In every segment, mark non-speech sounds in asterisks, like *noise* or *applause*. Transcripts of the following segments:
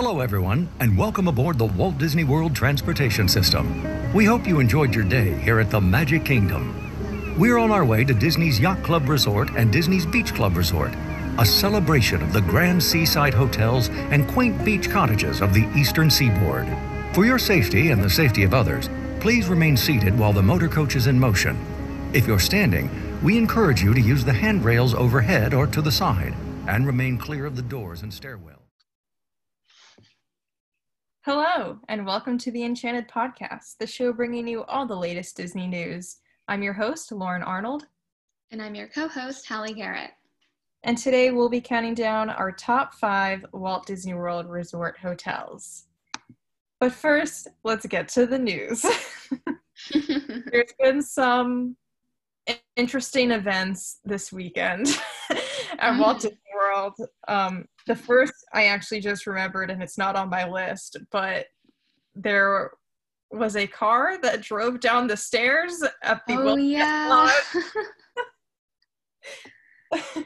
Hello, everyone, and welcome aboard the Walt Disney World Transportation System. We hope you enjoyed your day here at the Magic Kingdom. We're on our way to Disney's Yacht Club Resort and Disney's Beach Club Resort, a celebration of the grand seaside hotels and quaint beach cottages of the eastern seaboard. For your safety and the safety of others, please remain seated while the motor coach is in motion. If you're standing, we encourage you to use the handrails overhead or to the side and remain clear of the doors and stairwell. Hello, and welcome to the Enchanted Podcast, the show bringing you all the latest Disney news. I'm your host, Lauren Arnold. And I'm your co host, Halle Garrett. And today we'll be counting down our top five Walt Disney World Resort hotels. But first, let's get to the news. *laughs* There's been some interesting events this weekend *laughs* at Walt Disney World. Um, the first I actually just remembered, and it's not on my list, but there was a car that drove down the stairs at the oh yeah. *laughs* *laughs*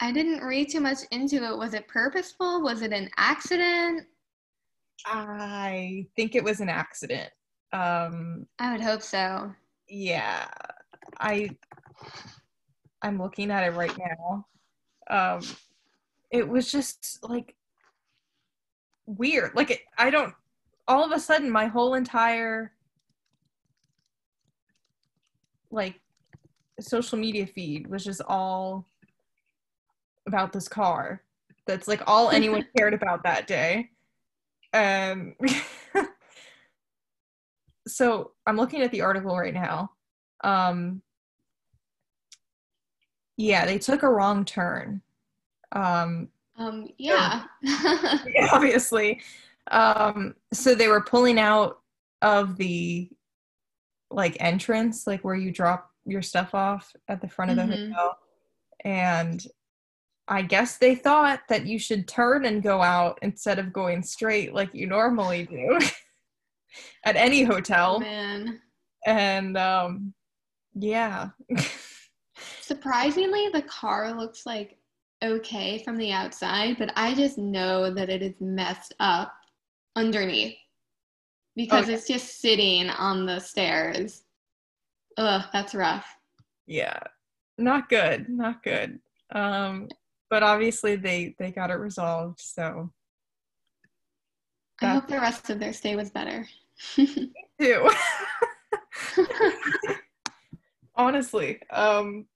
I didn't read too much into it. Was it purposeful? Was it an accident? I think it was an accident. Um, I would hope so. Yeah, I I'm looking at it right now. Um, it was just like weird. Like it, I don't. All of a sudden, my whole entire like social media feed was just all about this car. That's like all *laughs* anyone cared about that day. Um. *laughs* so I'm looking at the article right now. Um, yeah, they took a wrong turn. Um, um yeah. *laughs* *laughs* obviously. Um, so they were pulling out of the like entrance, like where you drop your stuff off at the front of the mm-hmm. hotel. And I guess they thought that you should turn and go out instead of going straight like you normally do *laughs* at any hotel. Oh, man. And um yeah. Surprisingly, the car looks like okay from the outside, but I just know that it is messed up underneath because okay. it's just sitting on the stairs. Ugh, that's rough. Yeah, not good, not good. Um, but obviously they they got it resolved. So I hope the rest of their stay was better. *laughs* too. *laughs* *laughs* Honestly, um,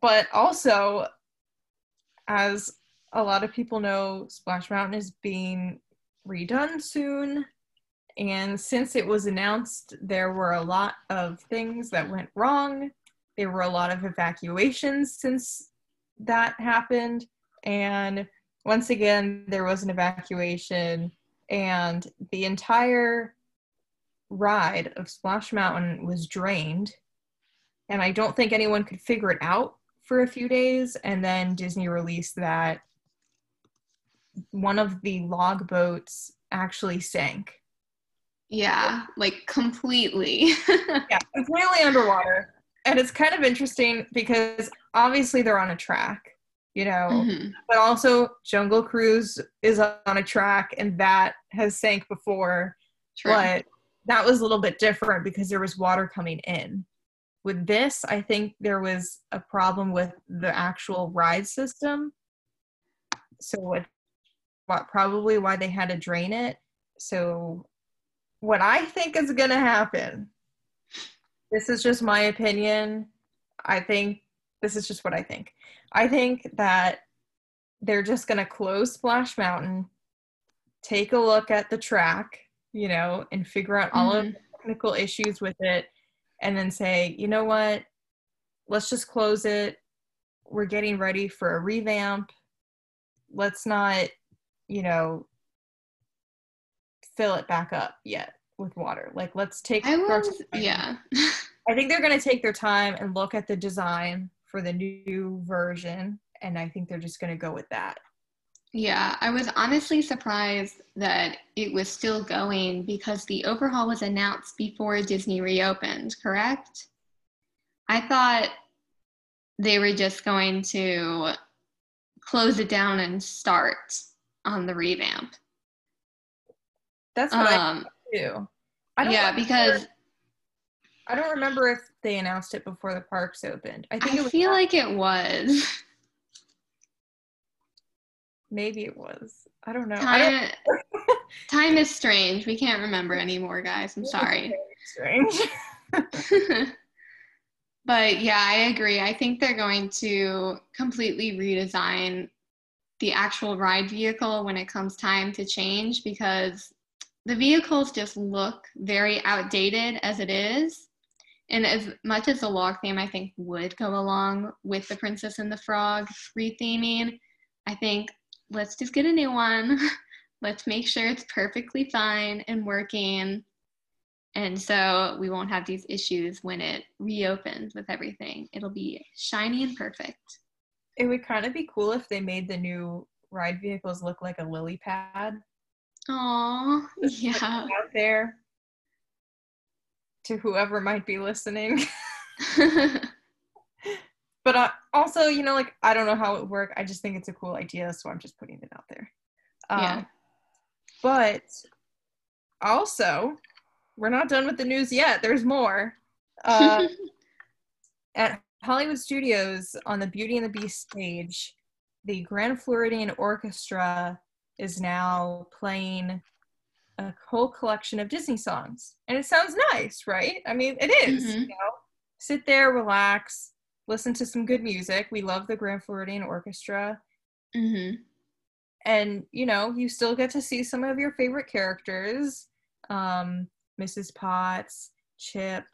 but also as a lot of people know, Splash Mountain is being redone soon. And since it was announced, there were a lot of things that went wrong. There were a lot of evacuations since that happened. And once again, there was an evacuation, and the entire ride of Splash Mountain was drained. And I don't think anyone could figure it out for a few days, and then Disney released that one of the log boats actually sank. Yeah, like completely. *laughs* yeah, completely underwater. And it's kind of interesting because obviously they're on a track, you know, mm-hmm. but also Jungle Cruise is on a track and that has sank before. True. But that was a little bit different because there was water coming in. With this, I think there was a problem with the actual ride system. So what, what probably why they had to drain it. So what I think is going to happen. This is just my opinion. I think this is just what I think. I think that they're just going to close Splash Mountain, take a look at the track, you know, and figure out all mm-hmm. of the technical issues with it and then say, you know what, let's just close it. We're getting ready for a revamp. Let's not, you know, fill it back up yet with water. Like, let's take. I was, yeah. *laughs* I think they're going to take their time and look at the design for the new version, and I think they're just going to go with that. Yeah, I was honestly surprised that it was still going because the overhaul was announced before Disney reopened, correct? I thought they were just going to close it down and start on the revamp. That's what um, I do. I don't yeah, because I don't remember if they announced it before the parks opened. I think I feel like it was. *laughs* Maybe it was. I don't know. Time, don't... time is strange. We can't remember anymore, guys. I'm sorry. *laughs* Strange. *laughs* but yeah, I agree. I think they're going to completely redesign the actual ride vehicle when it comes time to change because the vehicles just look very outdated as it is. And as much as the log theme, I think, would go along with the Princess and the Frog retheming, I think let's just get a new one. *laughs* let's make sure it's perfectly fine and working. And so we won't have these issues when it reopens with everything. It'll be shiny and perfect. It would kind of be cool if they made the new ride vehicles look like a lily pad. Aww, *laughs* yeah. Out there to whoever might be listening. *laughs* but uh, also, you know, like I don't know how it would work. I just think it's a cool idea, so I'm just putting it out there. Um, yeah. But also, we're not done with the news yet. There's more. Uh, *laughs* at Hollywood Studios on the Beauty and the Beast stage, the Grand Floridian Orchestra is now playing a whole collection of Disney songs. And it sounds nice, right? I mean, it is, mm-hmm. you know. Sit there, relax, listen to some good music. We love the Grand Floridian Orchestra. Mm-hmm. And, you know, you still get to see some of your favorite characters. Um, Mrs. Potts, Chip,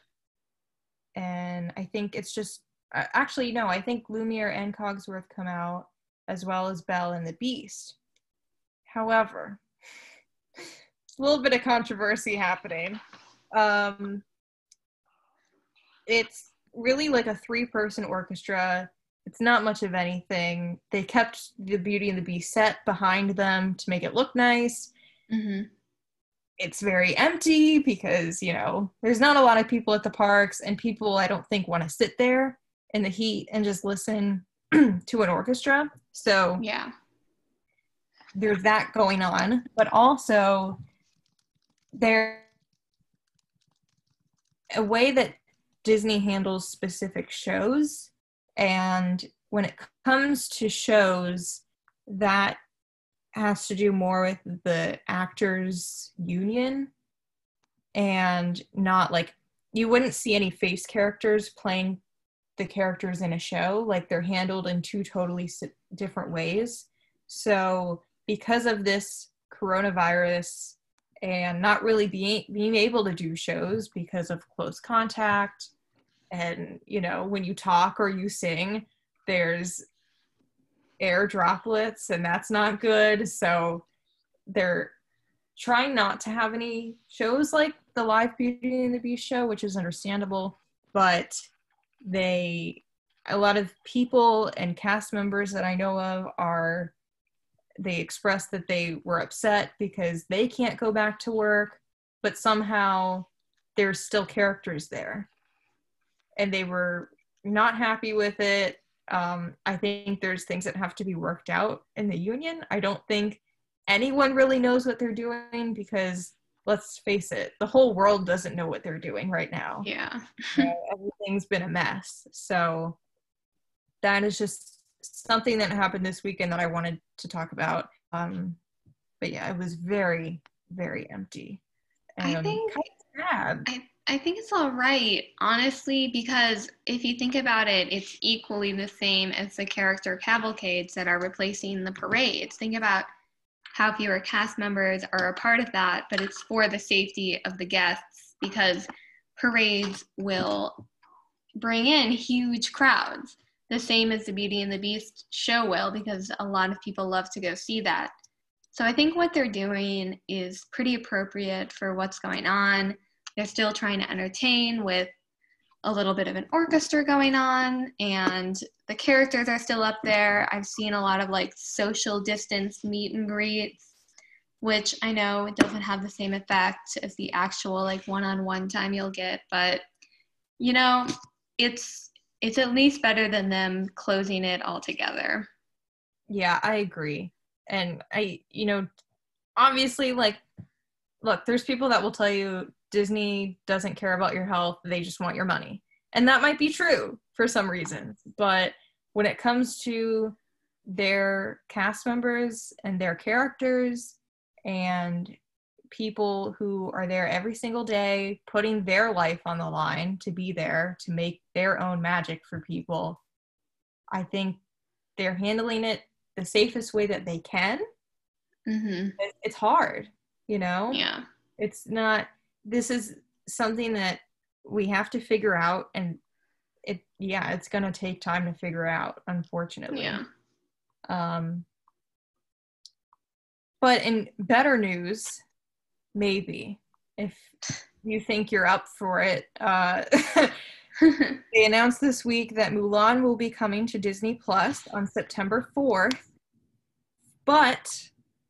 and I think it's just actually no, I think Lumiere and Cogsworth come out as well as Belle and the Beast. However, a *laughs* little bit of controversy happening. Um, it's really like a three-person orchestra. It's not much of anything. They kept the Beauty and the Beast set behind them to make it look nice. Mm-hmm it's very empty because you know there's not a lot of people at the parks and people i don't think want to sit there in the heat and just listen *clears throat* to an orchestra so yeah there's that going on but also there a way that disney handles specific shows. And when it comes to shows that has to do more with the actors union and not like you wouldn't see any face characters playing the characters in a show. Like they're handled in two totally different ways. So because of this coronavirus and not really being being able to do shows because of close contact. And you know when you talk or you sing there's air droplets and that's not good. So they're trying not to have any shows like the live beauty and the beast show which is understandable but they a lot of people and cast members that i know of are they expressed that they were upset because they can't go back to work but somehow there's still characters there and they were not happy with it um, I think there's things that have to be worked out in the union. I don't think anyone really knows what they're doing because let's face it, the whole world doesn't know what they're doing right now. Yeah. *laughs* everything's been a mess. So that is just something that happened this weekend that I wanted to talk about. Um, but yeah, it was very, very empty. And I think sad. I I think it's all right, honestly, because if you think about it, it's equally the same as the character cavalcades that are replacing the parades. Think about how fewer cast members are a part of that, but it's for the safety of the guests because parades will bring in huge crowds, the same as the Beauty and the Beast show will, because a lot of people love to go see that. So I think what they're doing is pretty appropriate for what's going on they're still trying to entertain with a little bit of an orchestra going on and the characters are still up there i've seen a lot of like social distance meet and greets which i know it doesn't have the same effect as the actual like one-on-one time you'll get but you know it's it's at least better than them closing it all together yeah i agree and i you know obviously like look, there's people that will tell you Disney doesn't care about your health, they just want your money. And that might be true for some reasons, but when it comes to their cast members and their characters and people who are there every single day putting their life on the line to be there to make their own magic for people. I think they're handling it the safest way that they can. Mm-hmm. it's hard you know? Yeah. It's not this is something that we have to figure out and it yeah it's going to take time to figure out unfortunately. Yeah. Um but in better news maybe if you think you're up for it uh *laughs* they announced this week that mulan will be coming to disney plus on september 4th but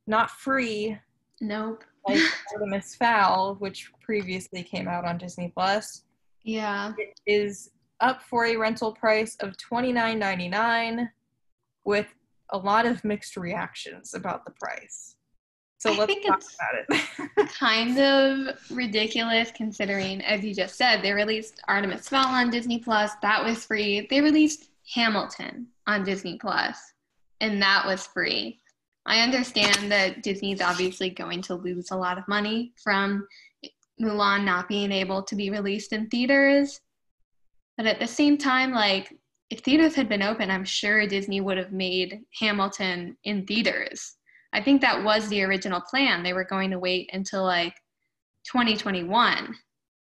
not free nope like *laughs* Artemis Fowl, which previously came out on Disney Plus. Yeah. It is up for a rental price of $29.99 with a lot of mixed reactions about the price. So I let's think talk it's about it. *laughs* kind of ridiculous considering, as you just said, they released Artemis Fowl on Disney Plus. That was free. They released Hamilton on Disney Plus, and that was free. I understand that Disney's obviously going to lose a lot of money from Mulan not being able to be released in theaters. But at the same time, like, if theaters had been open, I'm sure Disney would have made Hamilton in theaters. I think that was the original plan. They were going to wait until like 2021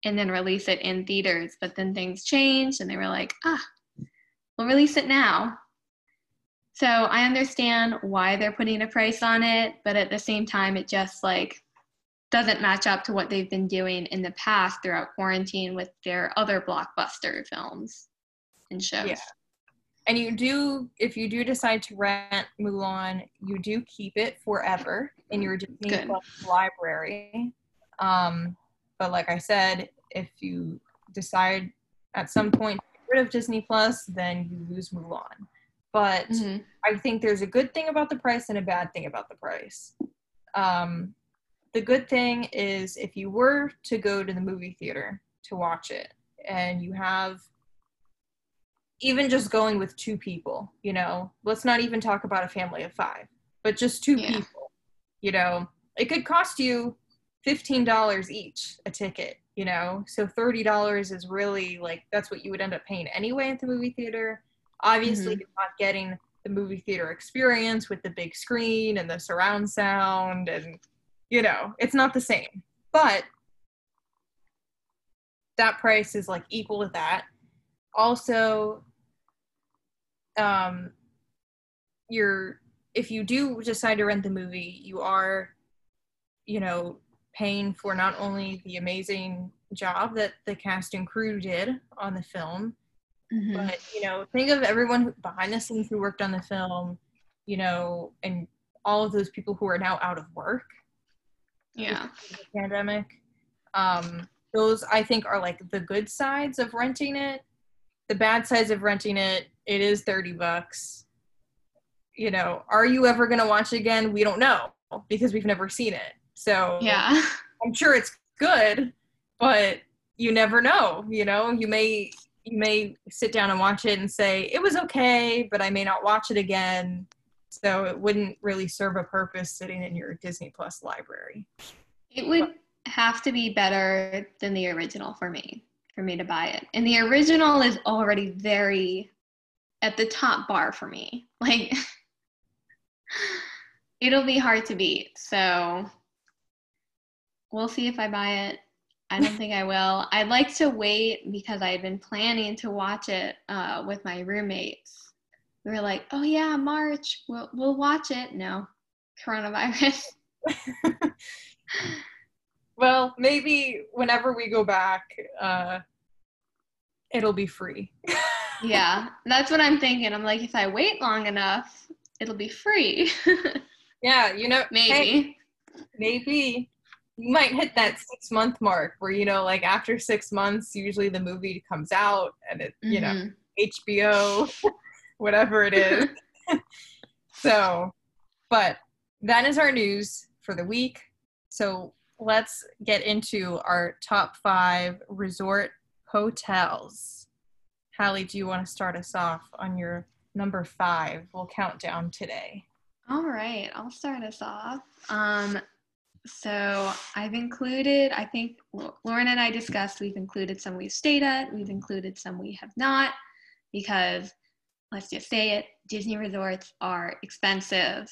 and then release it in theaters. But then things changed and they were like, ah, we'll release it now. So I understand why they're putting a price on it, but at the same time, it just like doesn't match up to what they've been doing in the past throughout quarantine with their other blockbuster films and shows. Yeah. And you do, if you do decide to rent Mulan, you do keep it forever in your Disney Plus library. Um, but like I said, if you decide at some point to get rid of Disney Plus, then you lose Mulan. But mm-hmm. I think there's a good thing about the price and a bad thing about the price. Um, the good thing is if you were to go to the movie theater to watch it and you have even just going with two people, you know, let's not even talk about a family of five, but just two yeah. people, you know, it could cost you $15 each a ticket, you know, so $30 is really like that's what you would end up paying anyway at the movie theater. Obviously, mm-hmm. you're not getting the movie theater experience with the big screen and the surround sound, and you know, it's not the same. But that price is like equal to that. Also, um, you're if you do decide to rent the movie, you are, you know, paying for not only the amazing job that the cast and crew did on the film, Mm-hmm. But you know, think of everyone behind the scenes who worked on the film, you know, and all of those people who are now out of work. Yeah. pandemic. Um, those I think are like the good sides of renting it. The bad sides of renting it, it is 30 bucks. You know, are you ever gonna watch it again? We don't know because we've never seen it. So yeah. *laughs* I'm sure it's good, but you never know, you know, you may you may sit down and watch it and say it was okay but i may not watch it again so it wouldn't really serve a purpose sitting in your disney plus library it would have to be better than the original for me for me to buy it and the original is already very at the top bar for me *laughs* like it'll be hard to beat so we'll see if i buy it I don't think I will. I'd like to wait because I had been planning to watch it uh, with my roommates. We were like, "Oh yeah, March, we'll we'll watch it." No, coronavirus. *laughs* well, maybe whenever we go back, uh, it'll be free. *laughs* yeah, that's what I'm thinking. I'm like, if I wait long enough, it'll be free. *laughs* yeah, you know, maybe. Hey, maybe you might hit that six month mark where you know like after six months usually the movie comes out and it mm-hmm. you know hbo mm-hmm. *laughs* whatever it is so but that is our news for the week so let's get into our top five resort hotels. Halle, do you want to start us off on your number five? We'll count down today. All right, I'll start us off. Um, so I've included, I think Lauren and I discussed, we've included some we've stayed at, we've included some we have not, because let's just say it, Disney resorts are expensive.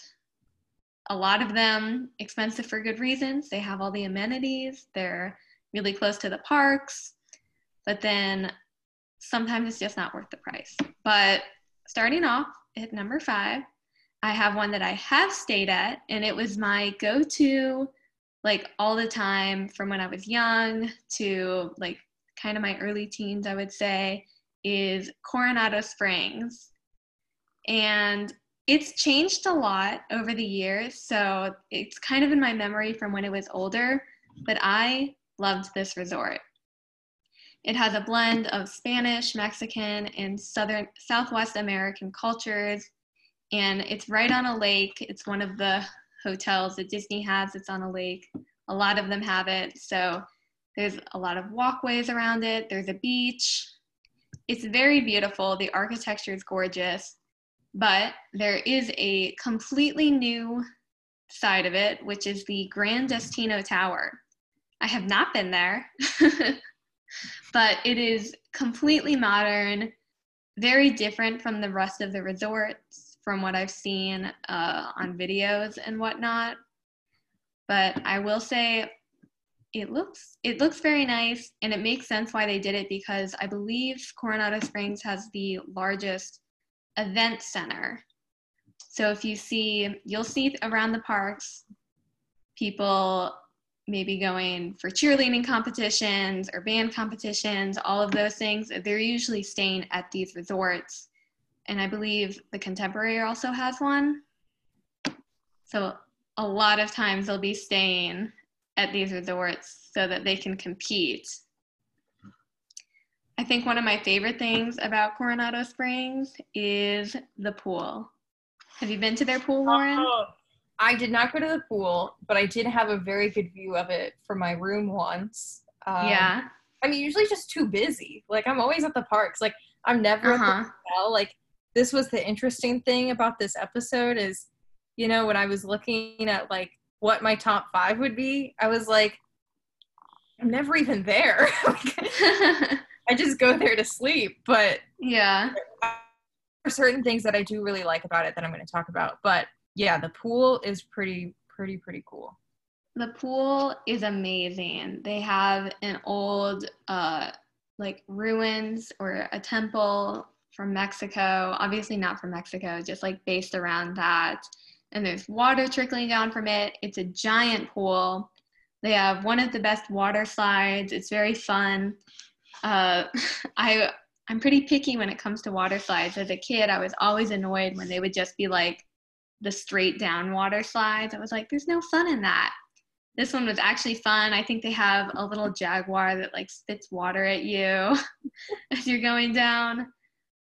A lot of them expensive for good reasons. They have all the amenities, they're really close to the parks, but then sometimes it's just not worth the price. But starting off at number five, I have one that I have stayed at, and it was my go to, like all the time from when I was young to like kind of my early teens, I would say, is Coronado Springs. And it's changed a lot over the years. So it's kind of in my memory from when it was older, but I loved this resort. It has a blend of Spanish, Mexican, and Southern Southwest American cultures, and it's right on a lake. It's one of the hotels that Disney has. It's on a lake. A lot of them have it. So there's a lot of walkways around it. There's a beach. It's very beautiful. The architecture is gorgeous. But there is a completely new side of it, which is the Gran Destino Tower. I have not been there, *laughs* but it is completely modern, very different from the rest of the resorts from what I've seen uh, on videos and whatnot. But I will say it looks it looks very nice and it makes sense why they did it because I believe Coronado Springs has the largest event center. So if you see, you'll see around the parks people maybe going for cheerleading competitions or band competitions, all of those things. They're usually staying at these resorts. And I believe the Contemporary also has one. So a lot of times they'll be staying at these resorts so that they can compete I think one of my favorite things about Coronado Springs is the pool. Have you been to their pool, Lauren? Oh, I did not go to the pool, but I did have a very good view of it from my room once. Um, yeah. I'm usually just too busy. Like I'm always at the parks. Like I'm never uh-huh. at the uh-huh. hotel. Like this was the interesting thing about this episode is, you know, when I was looking at like what my top five would be, I was like, I'm never even there. *laughs* *laughs* I just go there to sleep. But yeah, there are certain things that I do really like about it that I'm going to talk about. But yeah, the pool is pretty, pretty, pretty cool. The pool is amazing. They have an old, uh, like ruins or a temple from Mexico. Obviously, not from Mexico, just like based around that. And there's water trickling down from it. It's a giant pool. They have one of the best water slides. It's very fun. Uh, *laughs* I I'm pretty picky when it comes to water slides. As a kid, I was always annoyed when they would just be like the straight down water slides. I was like, there's no fun in that. This one was actually fun. I think they have a little jaguar that like spits water at you *laughs* as you're going down.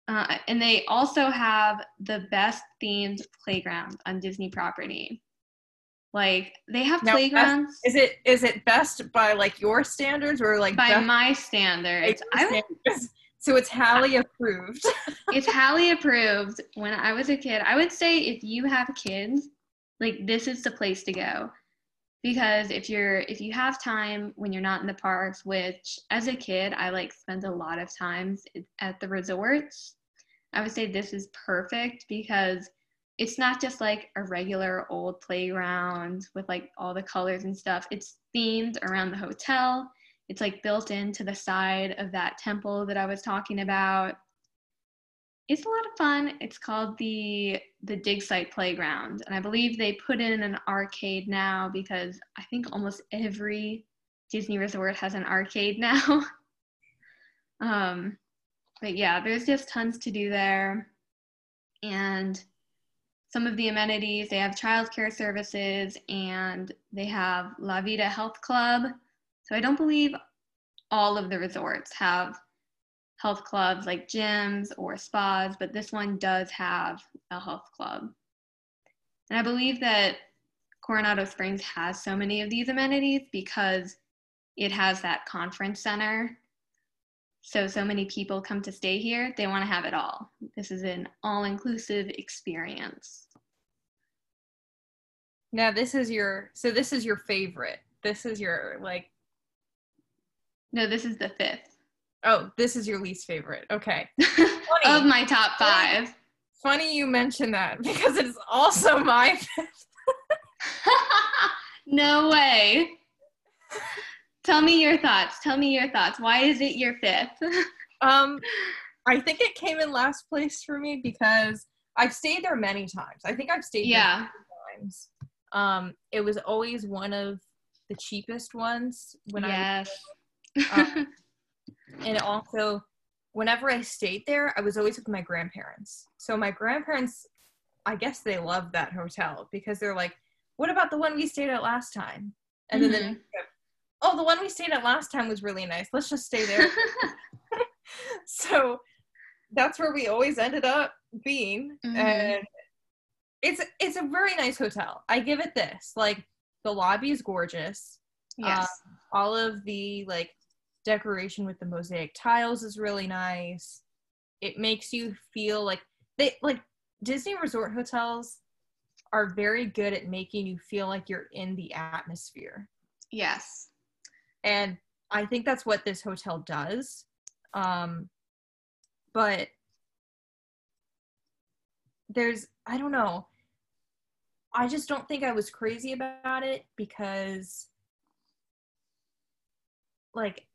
Uh, and they also have the best themed playground on Disney property. Like they have now, playgrounds. Is it is it best by like your standards or like by my standards? Would, *laughs* so it's Halle approved. *laughs* it's Halle approved. When I was a kid, I would say if you have kids, like this is the place to go. Because if you're if you have time when you're not in the parks, which as a kid I like spent a lot of times at the resorts, I would say this is perfect because it's not just like a regular old playground with like all the colors and stuff. It's themed around the hotel. It's like built into the side of that temple that I was talking about. It's a lot of fun. It's called the the Dig Site Playground, and I believe they put in an arcade now because I think almost every Disney resort has an arcade now. *laughs* um, but yeah, there's just tons to do there, and some of the amenities. They have childcare services and they have La Vida Health Club. So I don't believe all of the resorts have health clubs like gyms or spas, but this one does have a health club. And I believe that Coronado Springs has so many of these amenities because it has that conference center. So, so many people come to stay here, they want to have it all. This is an all inclusive experience. Now, this is your, so this is your favorite. This is your, like, no, this is the fifth. Oh, this is your least favorite. Okay. *laughs* of my top five. Funny you mention that *laughs* because it's also my fifth. *laughs* no way. Tell me your thoughts. Tell me your thoughts. Why is it your fifth? um, I think it came in last place for me because I've stayed there many times. I think I've stayed yeah. times. Um, it was always one of the cheapest ones when yes. I um, *laughs* and also whenever I stayed there, I was always with my grandparents. So my grandparents, I guess they loved that hotel because they're like, "What about the one we stayed at last time?" And mm-hmm. then, oh, the one we stayed at last time was really nice. Let's just stay there. *laughs* *laughs* so that's where we always ended up being, mm-hmm. and it's it's a very nice hotel. I give it this. Like the lobby is gorgeous. Yes. Um, all of the like decoration with the mosaic tiles is really nice. It makes you feel like they like Disney resort hotels are very good at making you feel like you're in the atmosphere. Yes. And I think that's what this hotel does. Um but there's I don't know. I just don't think I was crazy about it because like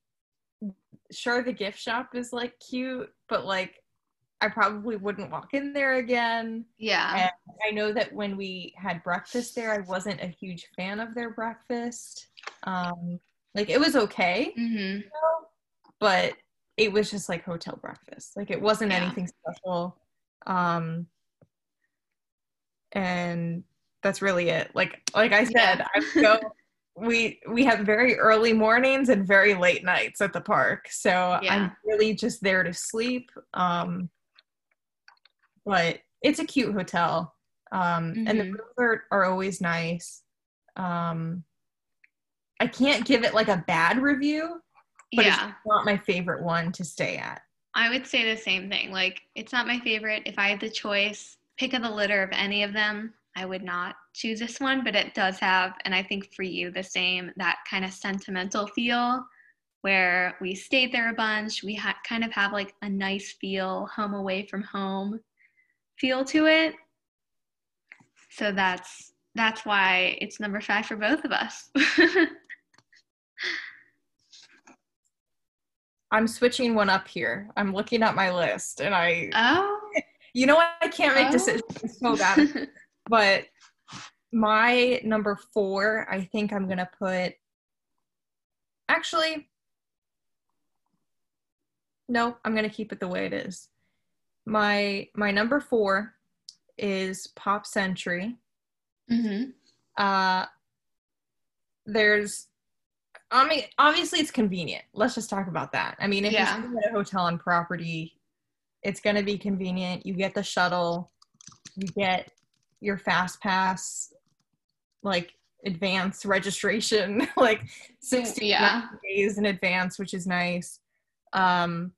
sure the gift shop is like cute, but like I probably wouldn't walk in there again. Yeah. And I know that when we had breakfast there, I wasn't a huge fan of their breakfast. Um, like it was okay, mm-hmm. you know, but it was just like hotel breakfast. Like it wasn't yeah. anything special. Um, and that's really it. Like like I said, yeah. I go we we have very early mornings and very late nights at the park so yeah. i'm really just there to sleep um but it's a cute hotel um mm-hmm. and the mm-hmm. rooms are, are always nice um i can't give it like a bad review but yeah. it's not my favorite one to stay at i would say the same thing like it's not my favorite if i had the choice pick of the litter of any of them I would not choose this one, but it does have, and I think for you, the same, that kind of sentimental feel where we stayed there a bunch. We ha- kind of have like a nice feel, home away from home feel to it. So that's that's why it's number five for both of us. *laughs* I'm switching one up here. I'm looking at my list and I Oh *laughs* you know what? I can't make oh. decisions so bad. *laughs* But my number four, I think I'm gonna put. Actually, no, I'm gonna keep it the way it is. My my number four is Pop Century. Mm-hmm. Uh, there's, I mean, obviously it's convenient. Let's just talk about that. I mean, if yeah. you're at a hotel on property, it's gonna be convenient. You get the shuttle, you get your fast pass like advance registration *laughs* like 60 yeah. days in advance which is nice. Um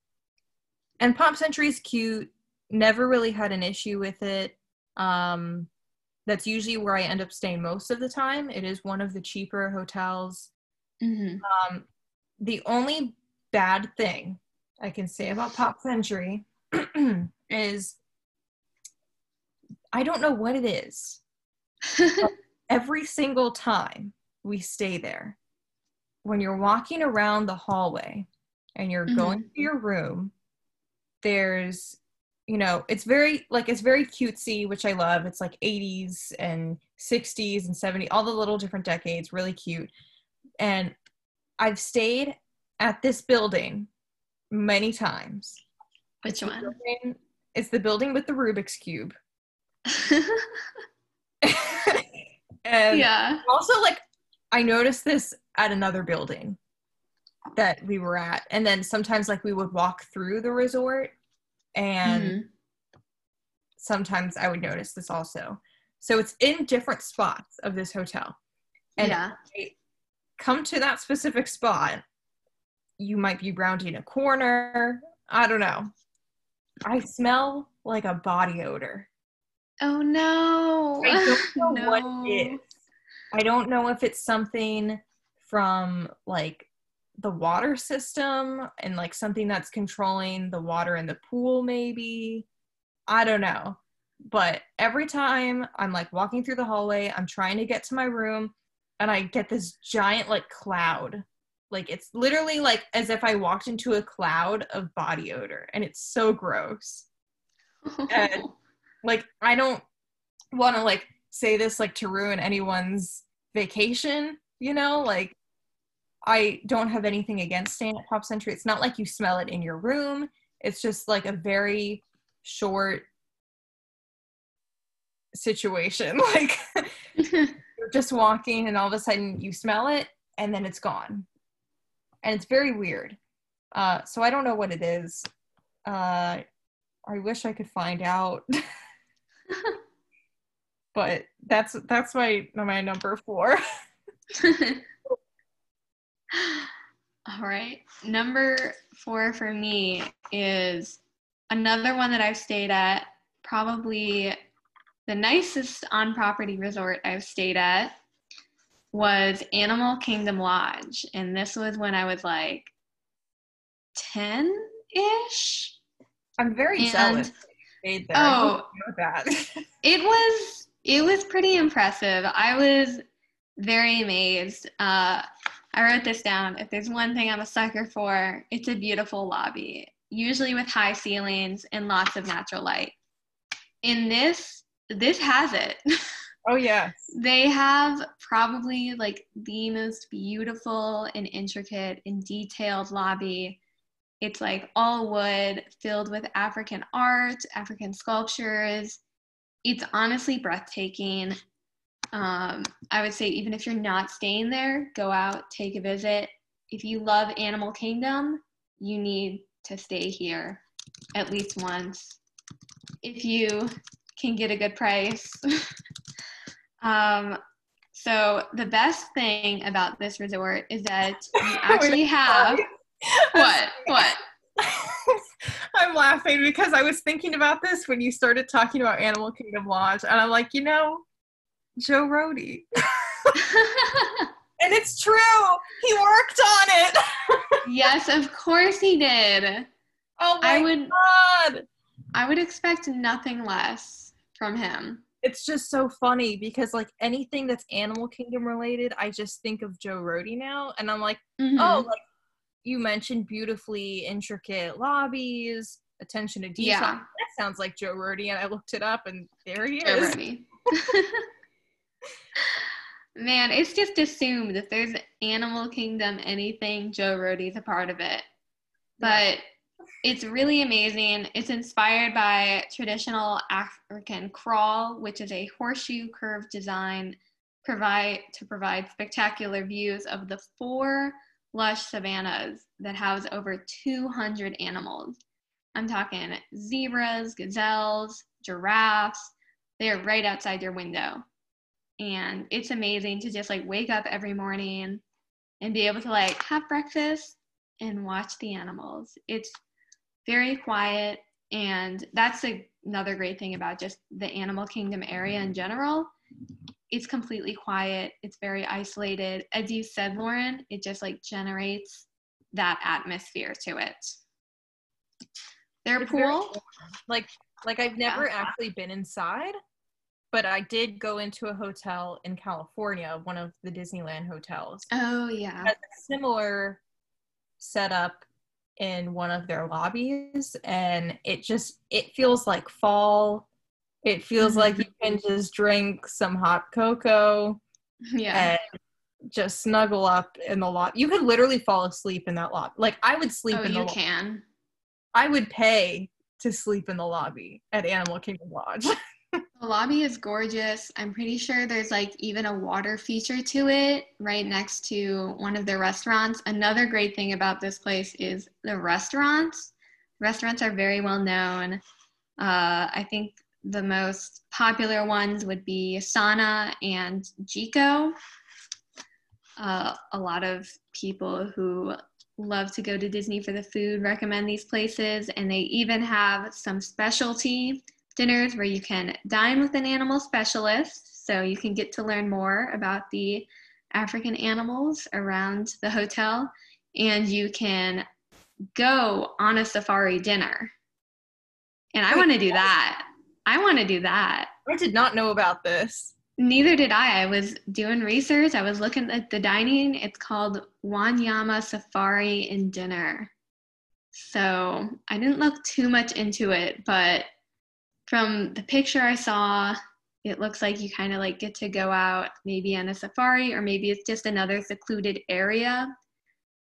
and pop century is cute. Never really had an issue with it. Um that's usually where i end up staying most of the time. It is one of the cheaper hotels. Mm-hmm. um the only bad thing i can say about pop century *clears throat* is I don't know what it is. *laughs* every single time we stay there, when you're walking around the hallway and you're mm-hmm. going to your room, there's, you know, it's very, like, it's very cutesy, which I love. It's like 80s and 60s and 70s, all the little different decades, really cute. And I've stayed at this building many times. Which one? It's the building with the Rubik's Cube. *laughs* and yeah. Also, like, I noticed this at another building that we were at, and then sometimes like we would walk through the resort, and mm-hmm. sometimes I would notice this also. So it's in different spots of this hotel. And yeah. come to that specific spot, you might be rounding a corner. I don't know. I smell like a body odor. Oh no. I don't *laughs* know no. what it is. I don't know if it's something from like the water system and like something that's controlling the water in the pool, maybe. I don't know. But every time I'm like walking through the hallway, I'm trying to get to my room, and I get this giant like cloud. Like it's literally like as if I walked into a cloud of body odor, and it's so gross. *laughs* and like I don't want to like say this like to ruin anyone's vacation, you know, like I don't have anything against staying at Pop Century. It's not like you smell it in your room. It's just like a very short situation. *laughs* Like you're just walking and all of a sudden you smell it and then it's gone. And it's very weird. Uh, so I don't know what it is. Uh, I wish I could find out. *laughs* *laughs* but that's that's my my number four. *laughs* *laughs* All right. Number four for me is another one that I've stayed at, probably the nicest on property resort I've stayed at was Animal Kingdom Lodge. And this was when I was like 10 ish. I'm very And- jealous. Stayed there. Oh. That. *laughs* It was it was pretty impressive. I was very amazed. Uh, I wrote this down. If there's one thing I'm a sucker for, it's a beautiful lobby, usually with high ceilings and lots of natural light. In this, this has it. *laughs* oh yes. they have probably like the most beautiful and intricate and detailed lobby. It's like all wood filled with African art, African sculptures. It's honestly breathtaking. Um, I would say, even if you're not staying there, go out, take a visit. If you love Animal Kingdom, you need to stay here at least once. If you can get a good price. *laughs* um, so, the best thing about this resort is that you *laughs* actually have *laughs* what? What? *laughs* I'm laughing because I was thinking about this when you started talking about Animal Kingdom Lodge, and I'm like, you know, Joe Rohde. *laughs* and it's true. He worked on it. yes, of course he did. oh my I would god. I would expect nothing less from him. It's just so funny because like anything that's Animal Kingdom related, I just think of Joe Rohde now, and I'm like, Mhm. oh, like you mentioned beautifully intricate lobbies, attention to detail. Yeah. That sounds like Joe Rohde, and I looked it up, and there he Joe is. Rohde. *laughs* Man, it's just assumed if there's Animal Kingdom anything, Joe Rohde's a part of it. But it's really amazing. It's inspired by traditional African kraal, which is a horseshoe curved design provide to provide spectacular views of the four lush savannas that house over 200 animals. I'm talking zebras, gazelles, giraffes. They are right outside your window. And it's amazing to just like wake up every morning and be able to like have breakfast and watch the animals. It's very quiet and that's a, another great thing about just the animal kingdom area in general it's completely quiet it's very isolated. As you said lauren it just like generates that atmosphere to it. Their It's pool? like like I've never actually been inside, but I did go into a hotel in California, one of the Disneyland hotels. oh yeah. Similar setup in one of their lobbies and it just it feels like fall it feels like you can *laughs* just drink some hot cocoa yeah and just snuggle up in the lot you could literally fall asleep in that lobby like i would sleep oh in the you lo- can i would pay to sleep in the lobby at animal kingdom lodge *laughs* The lobby is gorgeous. I'm pretty sure there's like even a water feature to it right next to one of their restaurants. Another great thing about this place is the restaurants. Restaurants are very well known. Uh, I think the most popular ones would be Sanaa and Jiko. Uh, a lot of people who love to go to Disney for the food recommend these places, and they even have some specialty dinners where you can dine with an animal specialist so you can get to learn more about the African animals around the hotel, and you can go on a safari dinner. And I want to do that. I want to do that. I did not know about this. Neither did I. I was doing research. I was looking at the dining. It's called Wanyama Safari and Dinner. So I didn't look too much into it, but from the picture I saw, it looks like you kind of like get to go out maybe on a safari, or maybe it's just another secluded area,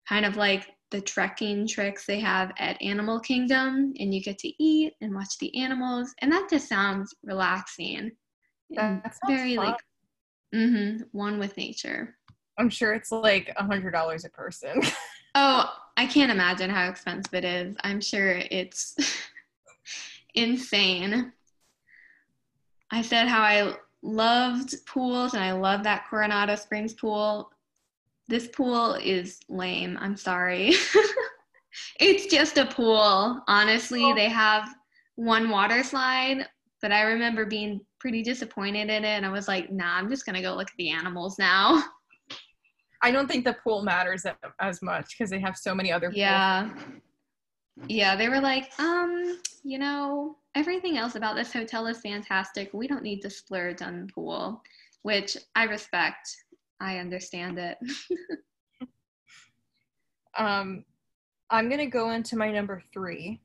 kind of like the trekking tricks they have at Animal Kingdom, and you get to eat and watch the animals, and that just sounds relaxing. That's very fun. like mm-hmm, one with nature. I'm sure it's like a hundred dollars a person. *laughs* Oh, I can't imagine how expensive it is. I'm sure it's *laughs* insane. I said how I loved pools and I love that Coronado Springs pool. This pool is lame. I'm sorry. *laughs* it's just a pool. Honestly, they have one water slide, but I remember being pretty disappointed in it and I was like, nah, I'm just going to go look at the animals now. *laughs* I don't think the pool matters as much because they have so many other pools. Yeah. Yeah, they were like, um, you know, everything else about this hotel is fantastic. We don't need to splurge on the pool, which I respect. I understand it. *laughs* Um, I'm gonna go into my number three.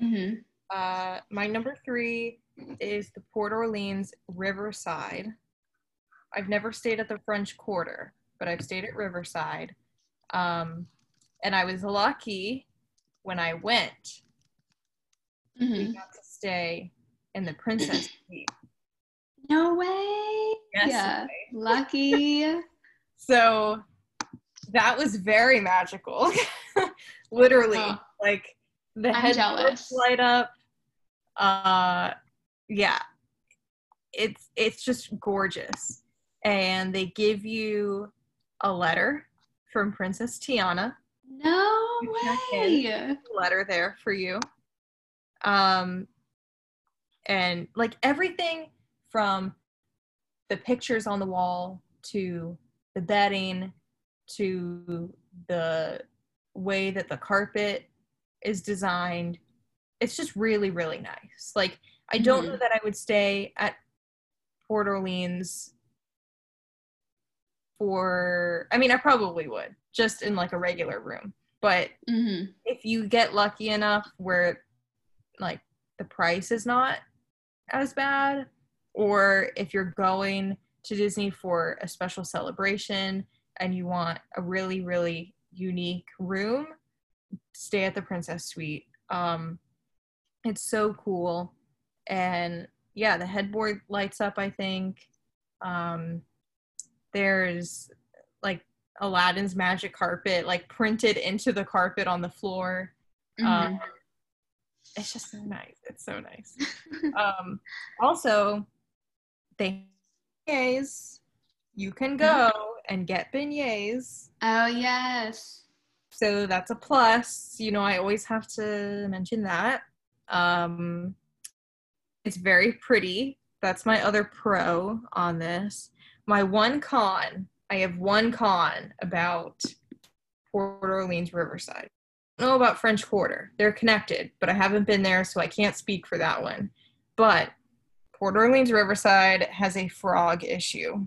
hmm Uh, my number three is the Port Orleans Riverside. I've never stayed at the French Quarter, but I've stayed at Riverside. Um, and I was lucky when I went. hmm We got to stay in the Princess Suite. No way. Yes, yeah. Lucky. *laughs* So that was very magical. *laughs* Literally, Oh. like the I'm head light up. Uh, yeah, it's it's just gorgeous, and they give you a letter from Princess Tiana. No You way. letter there for you. Um, and like everything from the pictures on the wall to the bedding to the way that the carpet is designed, it's just really, really nice. Like, I don't know that I would stay at Port Orleans for, I mean, I probably would just in like a regular room. But hmm if you get lucky enough where like the price is not as bad or if you're going to Disney for a special celebration and you want a really really unique room stay at the princess suite um it's so cool and yeah the headboard lights up i think um there's like aladdin's magic carpet like printed into the carpet on the floor Mm-hmm. um, it's just so nice. It's so nice. *laughs* um, also, they beignets. You can go and get beignets. oh yes. So that's a plus. You know, I always have to mention that. Um, it's very pretty. That's my other pro on this. My one con, I have one con about Port Orleans Riverside. I don't know about French Quarter. They're connected, but I haven't been there, so I can't speak for that one. But Port Orleans Riverside has a frog issue.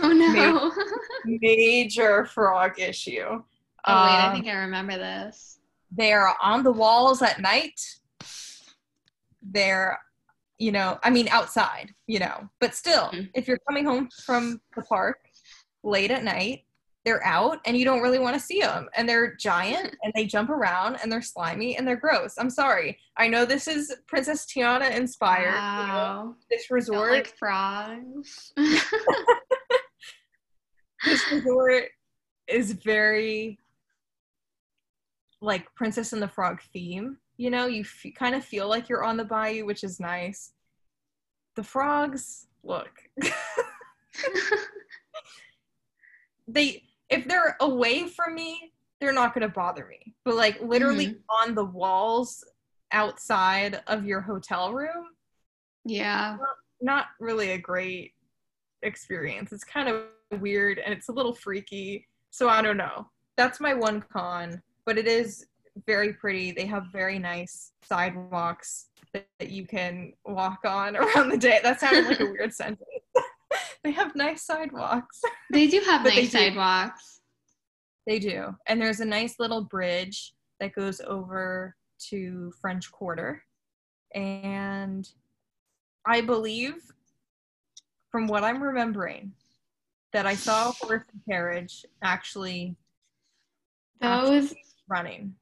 Oh no. *laughs* *laughs* Major frog issue. oh wait, I Um, think I remember this. they're on the walls at night they're you know i mean outside you know but still Mhm. if you're coming home from the park late at night they're out and you don't really want to see them and they're giant and they jump around and they're slimy and they're gross i'm sorry i know this is princess tiana inspired you know, Wow. this resort like frogs. *laughs* this resort is very like Princess and the Frog theme, You know, you f- kind of feel like you're on the bayou, which is nice. The frogs, look. *laughs* *laughs* they if they're away from me, they're not going to bother me. But like literally mm-hmm. on the walls outside of your hotel room, yeah, not, not really a great experience. It's kind of weird and it's a little freaky. So I don't know. That's my one con, but it is very pretty. They have very nice sidewalks that, that you can walk on *laughs* around the day. That sounded like a *laughs* weird sentence. *laughs* they have nice sidewalks. They do have nice sidewalks. They do. And there's a nice little bridge that goes over to French Quarter. And I believe, from what I'm remembering, that I saw a horse and carriage actually those actually running.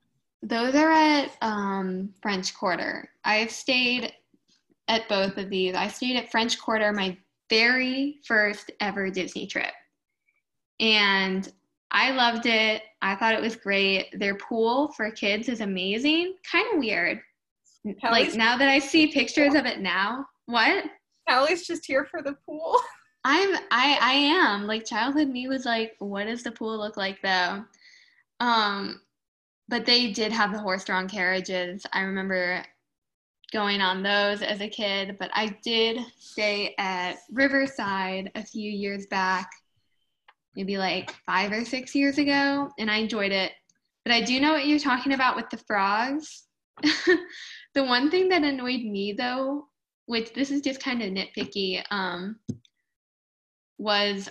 Those are at um, French Quarter. I've stayed at both of these. I stayed at French Quarter my very first ever Disney trip. And I loved it. I thought it was great. Their pool for kids is amazing. Kind of weird. like now that I see pictures of it now, what? Halle's just here for the pool. *laughs* I'm I I am. Like childhood me was like, what does the pool look like though? Um but they did have the horse-drawn carriages. I remember going on those as a kid, but I did stay at Riverside a few years back maybe like five or six years ago, and I enjoyed it. But I do know what you're talking about with the frogs. *laughs* the one thing that annoyed me though, which this is just kind of nitpicky, um, was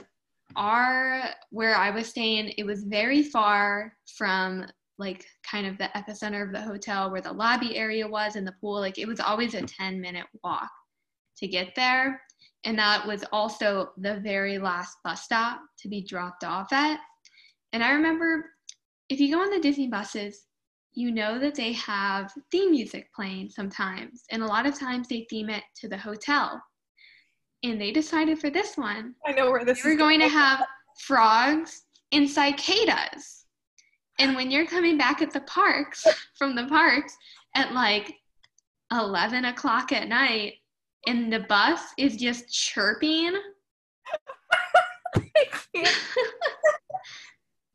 our where I was staying, it was very far from like kind of the epicenter of the hotel where the lobby area was and the pool. Like it was always a 10 minute walk to get there and that was also the very last bus stop to be dropped off at. And I remember if you go on the Disney buses, you know that they have theme music playing sometimes, and a lot of times they theme it to the hotel. And they decided for this one, I know where this. We're going to have frogs and cicadas. And when you're coming back at the parks from the parks at like 11 o'clock at night, and the bus is just chirping. *laughs*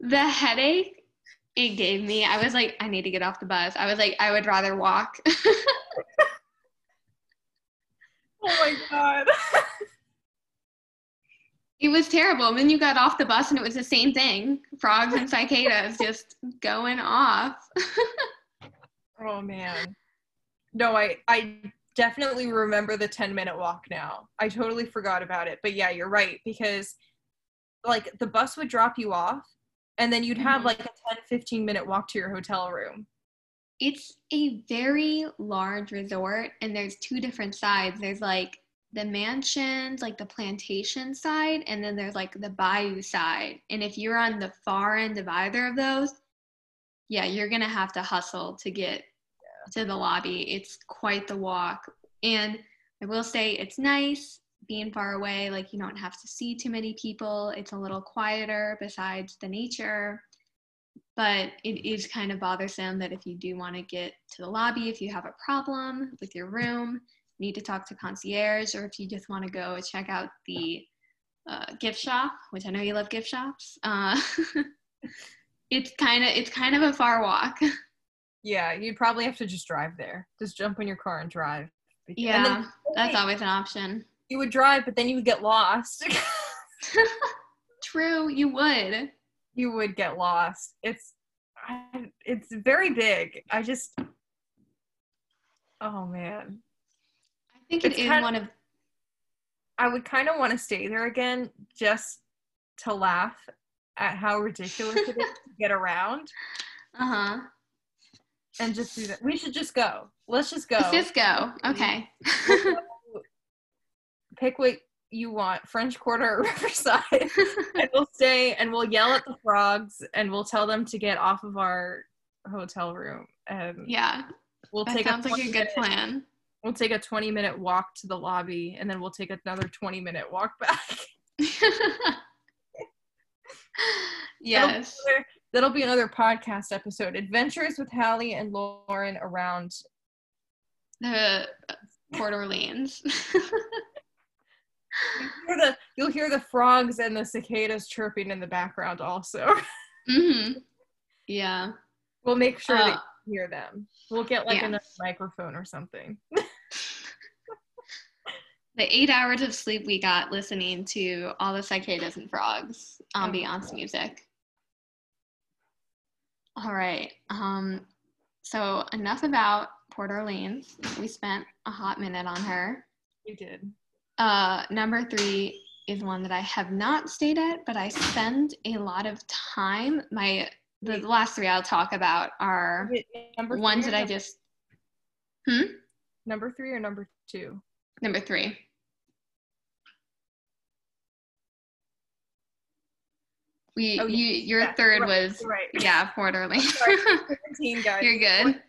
the headache it gave me, I was like, I need to get off the bus. I was like, I would rather walk. *laughs* oh my God. *laughs* it was terrible. And then you got off the bus and it was the same thing frogs and cicadas just going off. *laughs* oh man. No, I, I definitely remember the 10 minute walk now. I totally forgot about it. But yeah, you're right because like the bus would drop you off and then you'd have mm-hmm. like a 10 15 minute walk to your hotel room. It's a very large resort and there's two different sides. There's like the mansions, like the plantation side, and then there's like the bayou side. And if you're on the far end of either of those, yeah, you're gonna have to hustle to get to the lobby. It's quite the walk. And I will say it's nice being far away, like you don't have to see too many people. It's a little quieter besides the nature. But it is kind of bothersome that if you do want to get to the lobby, if you have a problem with your room, need to talk to concierge, or if you just want to go check out the uh, gift shop, which I know you love gift shops. Uh, *laughs* it's kind of it's kind of a far walk. *laughs* Yeah, you'd probably have to just drive there. Just jump in your car and drive. Yeah, and then, that's always an option. You would drive, but then you would get lost. *laughs* True, you would. You would get lost. It's it's very big. I just Oh man. I think it's it is one of I would kind of want to stay there again just to laugh at how ridiculous it is to get around. *laughs* Uh-huh and just do that. We should just go. Let's just go. Let's just go. Okay. *laughs* Pick what you want, French Quarter or Riverside. *laughs* and we'll stay and we'll yell at the frogs and we'll tell them to get off of our hotel room. And yeah. We'll that take sounds a like a good plan. We'll take a 20 minute walk to the lobby and then we'll take another 20 minute walk *laughs* back. yes that'll be another podcast episode. Adventures with Halle and Lauren around the Port Orleans. *laughs* you'll, hear the, you'll hear the frogs and the cicadas chirping in the background also. *laughs* hmm Yeah. We'll make sure Uh, that you hear them. We'll get like yeah. another microphone or something. The eight hours of sleep we got listening to all the cicadas and frogs, Oh ambiance music. All right. Um, so enough about Port Orleans. We spent a hot minute on her. We did. Uh, number three is one that I have not stayed at, but I spend a lot of time. My the last three I'll talk about are number ones that I just hmm number three or number two. Number three. We Oh, you your yeah, third right, was right. yeah quarterly. Sorry, *laughs* quarantine, guys. You're good. Quarantine.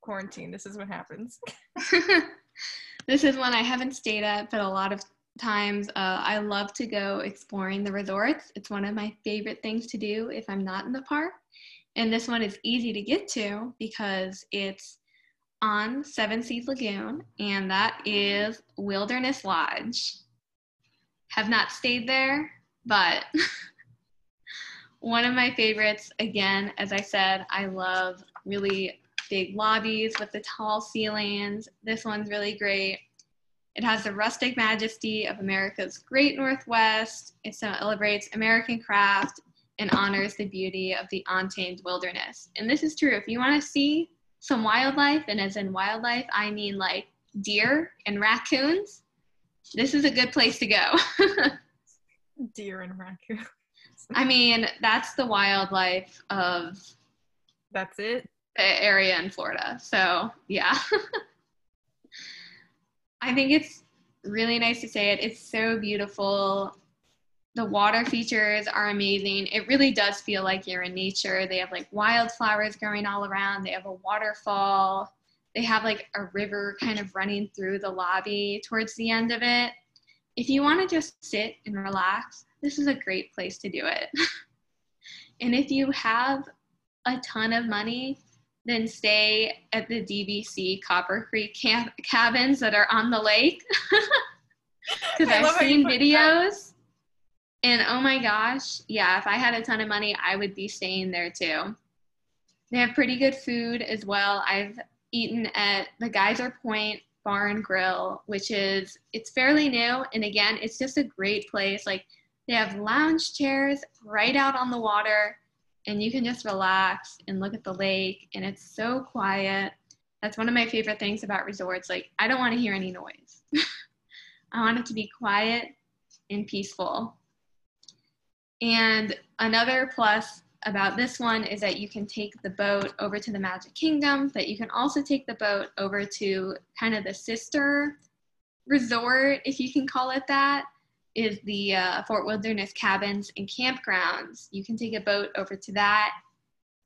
Quarantine. This is what happens. *laughs* *laughs* this is one I haven't stayed at, but a lot of times uh, I love to go exploring the resorts. It's one of my favorite things to do if I'm not in the park. And this one is easy to get to because it's on Seven Seas Lagoon, and that is Wilderness Lodge. Have not stayed there, but *laughs* one of my favorites, again, as I said, I love really big lobbies with the tall ceilings. This one's really great. It has the rustic majesty of America's great Northwest. It celebrates American craft and honors the beauty of the untamed wilderness. And this is true. If you want to see some wildlife, and as in wildlife, I mean like deer and raccoons, this is a good place to go. *laughs* Deer and raccoons. I mean, that's the wildlife of That's it. the area in Florida. So, yeah. *laughs* I think it's really nice to say it. It's so beautiful. The water features are amazing. It really does feel like you're in nature. They have like wildflowers growing all around, they have a waterfall. They have like a river kind of running through the lobby towards the end of it. If you want to just sit and relax, this is a great place to do it. *laughs* and if you have a ton of money, then stay at the DVC Copper Creek camp- cabins that are on the lake. *laughs* Because I've seen videos, and oh my gosh, yeah, if I had a ton of money, I would be staying there too. They have pretty good food as well. I've eaten at the Geyser Point Bar and Grill, which is it's fairly new, and again, it's just a great place. Like they have lounge chairs right out on the water and you can just relax and look at the lake and it's so quiet that's one of my favorite things about resorts like i don't want to hear any noise *laughs* i want it to be quiet and peaceful and another plus about this one is that you can take the boat over to the magic kingdom but you can also take the boat over to kind of the sister resort if you can call it that is the uh, Fort Wilderness Cabins and Campgrounds. You can take a boat over to that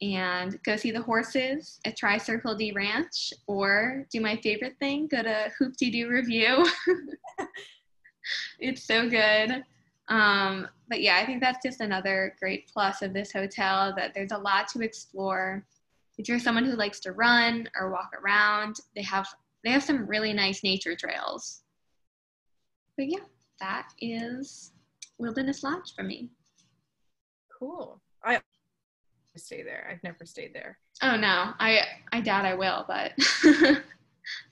and go see the horses at Tri Circle D Ranch, or do my favorite thing, go to Hoop Dee Doo Revue. *laughs* it's so good. Um, but yeah, I think that's just another great plus of this hotel that there's a lot to explore. If you're someone who likes to run or walk around, they have they have some really nice nature trails. But yeah, that is Wilderness Lodge for me. Cool. I stay there. I've never stayed there. Oh no, I I doubt I will, but *laughs*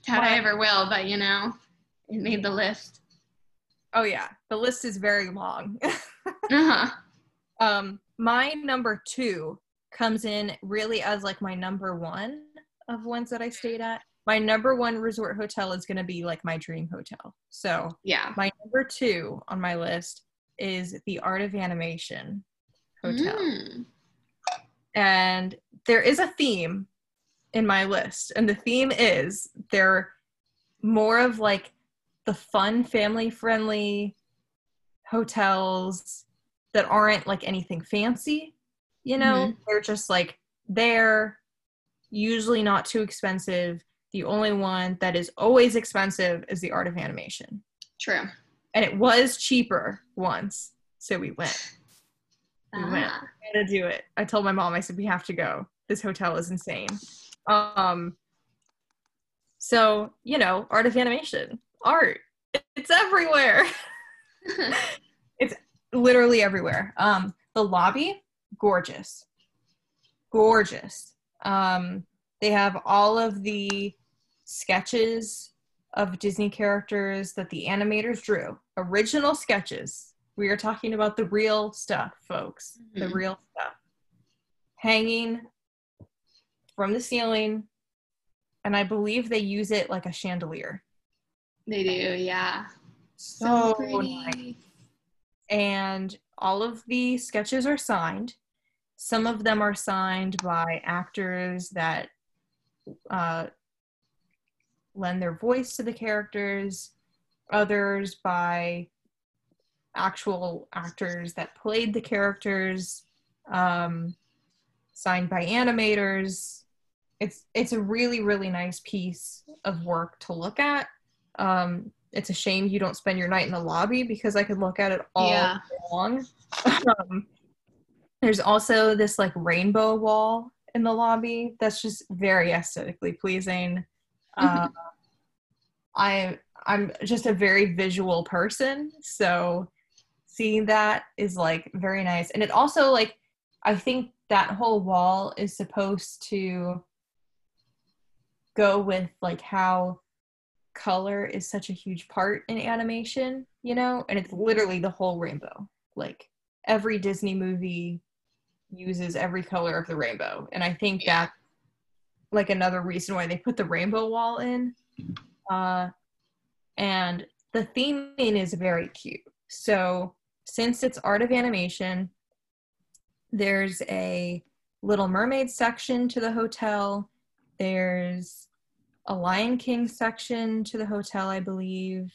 doubt I ever will. But you know, it made the list. Oh yeah, the list is very long. *laughs* Uh-huh. um, my number two comes in really as like my number one of ones that I stayed at. My number one resort hotel is gonna be like my dream hotel. So Yeah. my number two on my list is the Art of Animation Hotel. Mm. and there is a theme in my list and the theme is they're more of like the fun family friendly hotels that aren't like anything fancy you know they're just like there usually not too expensive the only one that is always expensive is the art of animation True. and it was cheaper once so we went We went. Ah. We had to do it. I told my mom. I said we have to go. This hotel is insane. Um. So you know, art of animation, art. It's everywhere. *laughs* literally everywhere. Um, the lobby, gorgeous, gorgeous. Um, they have all of the sketches of Disney characters that the animators drew, original sketches. We are talking about the real stuff, folks, the Mhm. real stuff, hanging from the ceiling, and I believe they use it like a chandelier. they do, yeah. So pretty. nice. and all of the sketches are signed. Some of them are signed by actors that uh, lend their voice to the characters, others by actual actors that played the characters, um, signed by animators. It's it's a really really nice piece of work to look at. Um, it's a shame you don't spend your night in the lobby because I could look at it all Yeah. long. *laughs* um, there's also this like rainbow wall in the lobby that's just very aesthetically pleasing. Uh, I I'm just a very visual person, so seeing that is like very nice. And it also like I think that whole wall is supposed to go with like how color is such a huge part in animation, you know, and it's literally the whole rainbow. Like every Disney movie uses every color of the rainbow. And I think Yeah. that like another reason why they put the rainbow wall in. Uh and the theming is very cute. So since it's art of animation, there's a Little Mermaid section to the hotel. There's a Lion King section to the hotel, I believe.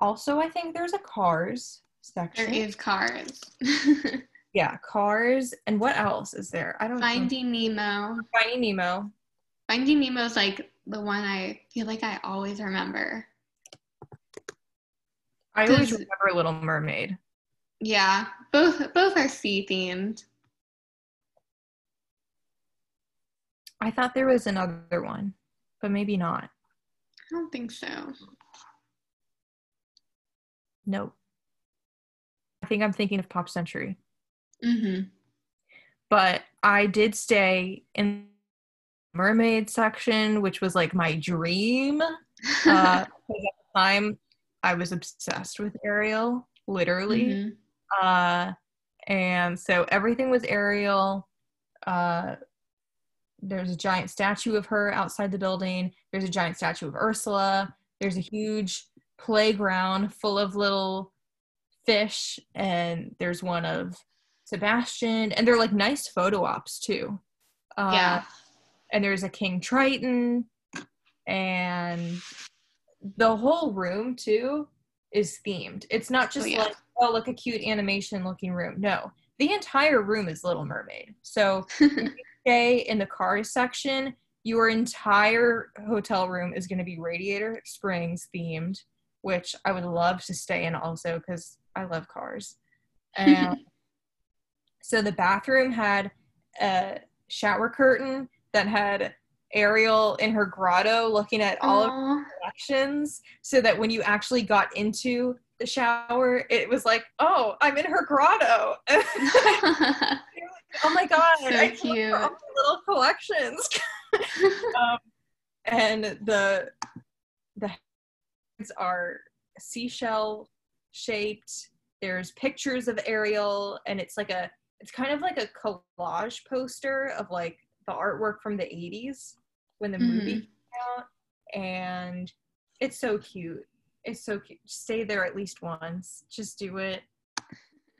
Also, I think there's a Cars section. is cars. *laughs* Yeah, Cars. And what else is there? I don't know. Finding Nemo. Finding Nemo. Finding Nemo is like the one I feel like I always remember. I always remember Little Mermaid. Yeah, both both are sea themed. I thought there was another one, but maybe not. I don't think so. Nope. I think I'm thinking of Pop Century. Mm-hmm. but I did stay in mermaid section, which was like my dream. Uh, *laughs* at the time, I was obsessed with Ariel, literally. Mhm. Uh, and so everything was Ariel. Uh, there's a giant statue of her outside the building. There's a giant statue of Ursula. There's a huge playground full of little fish, and there's one of Sebastian, and they're like nice photo ops too. Uh, yeah. and there's a King Triton, and the whole room too is themed. It's not just Oh, yeah. like oh look a cute animation looking room. No, the entire room is Little Mermaid. So *laughs* stay in the cars section, your entire hotel room is going to be Radiator Springs themed, which I would love to stay in also because I love cars. Um, and *laughs* so the bathroom had a shower curtain that had Ariel in her grotto looking at all of Aw. her collections so that when you actually got into the shower, it was like, oh, I'm in her grotto. *laughs* *laughs* oh my god, So I cute. her all my little collections. *laughs* um, and the the heads are seashell shaped. There's pictures of Ariel, and it's like a it's kind of like a collage poster of like the artwork from the 80s when the movie Mhm. came out, and it's so cute. It's so cute. Stay there at least once. Just do it.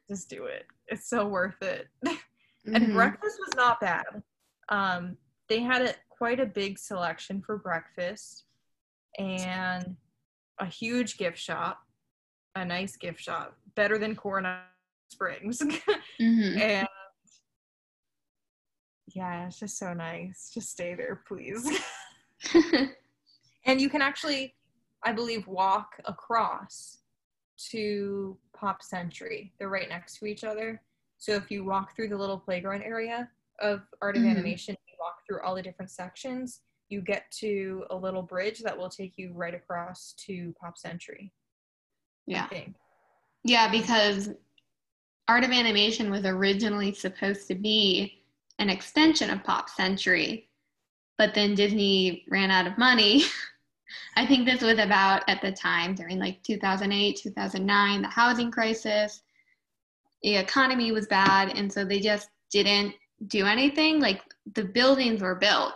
Just do it. It's so worth it. *laughs* and Mhm. breakfast was not bad. Um, they had a, quite a big selection for breakfast and a huge gift shop, a nice gift shop, better than Coronado Springs. *laughs* Mhm. and yeah, it's just so nice. Just stay there, please. *laughs* and you can actually, I believe, walk across to Pop Century. They're right next to each other. So if you walk through the little playground area of Art of Mhm. Animation, you walk through all the different sections, you get to a little bridge that will take you right across to Pop Century. I Yeah. think. Yeah, because Art of Animation was originally supposed to be an extension of Pop Century, but then Disney ran out of money. *laughs* I think this was about at the time during like 2008, 2009, the housing crisis. The economy was bad, and so they just didn't do anything. Like the buildings were built,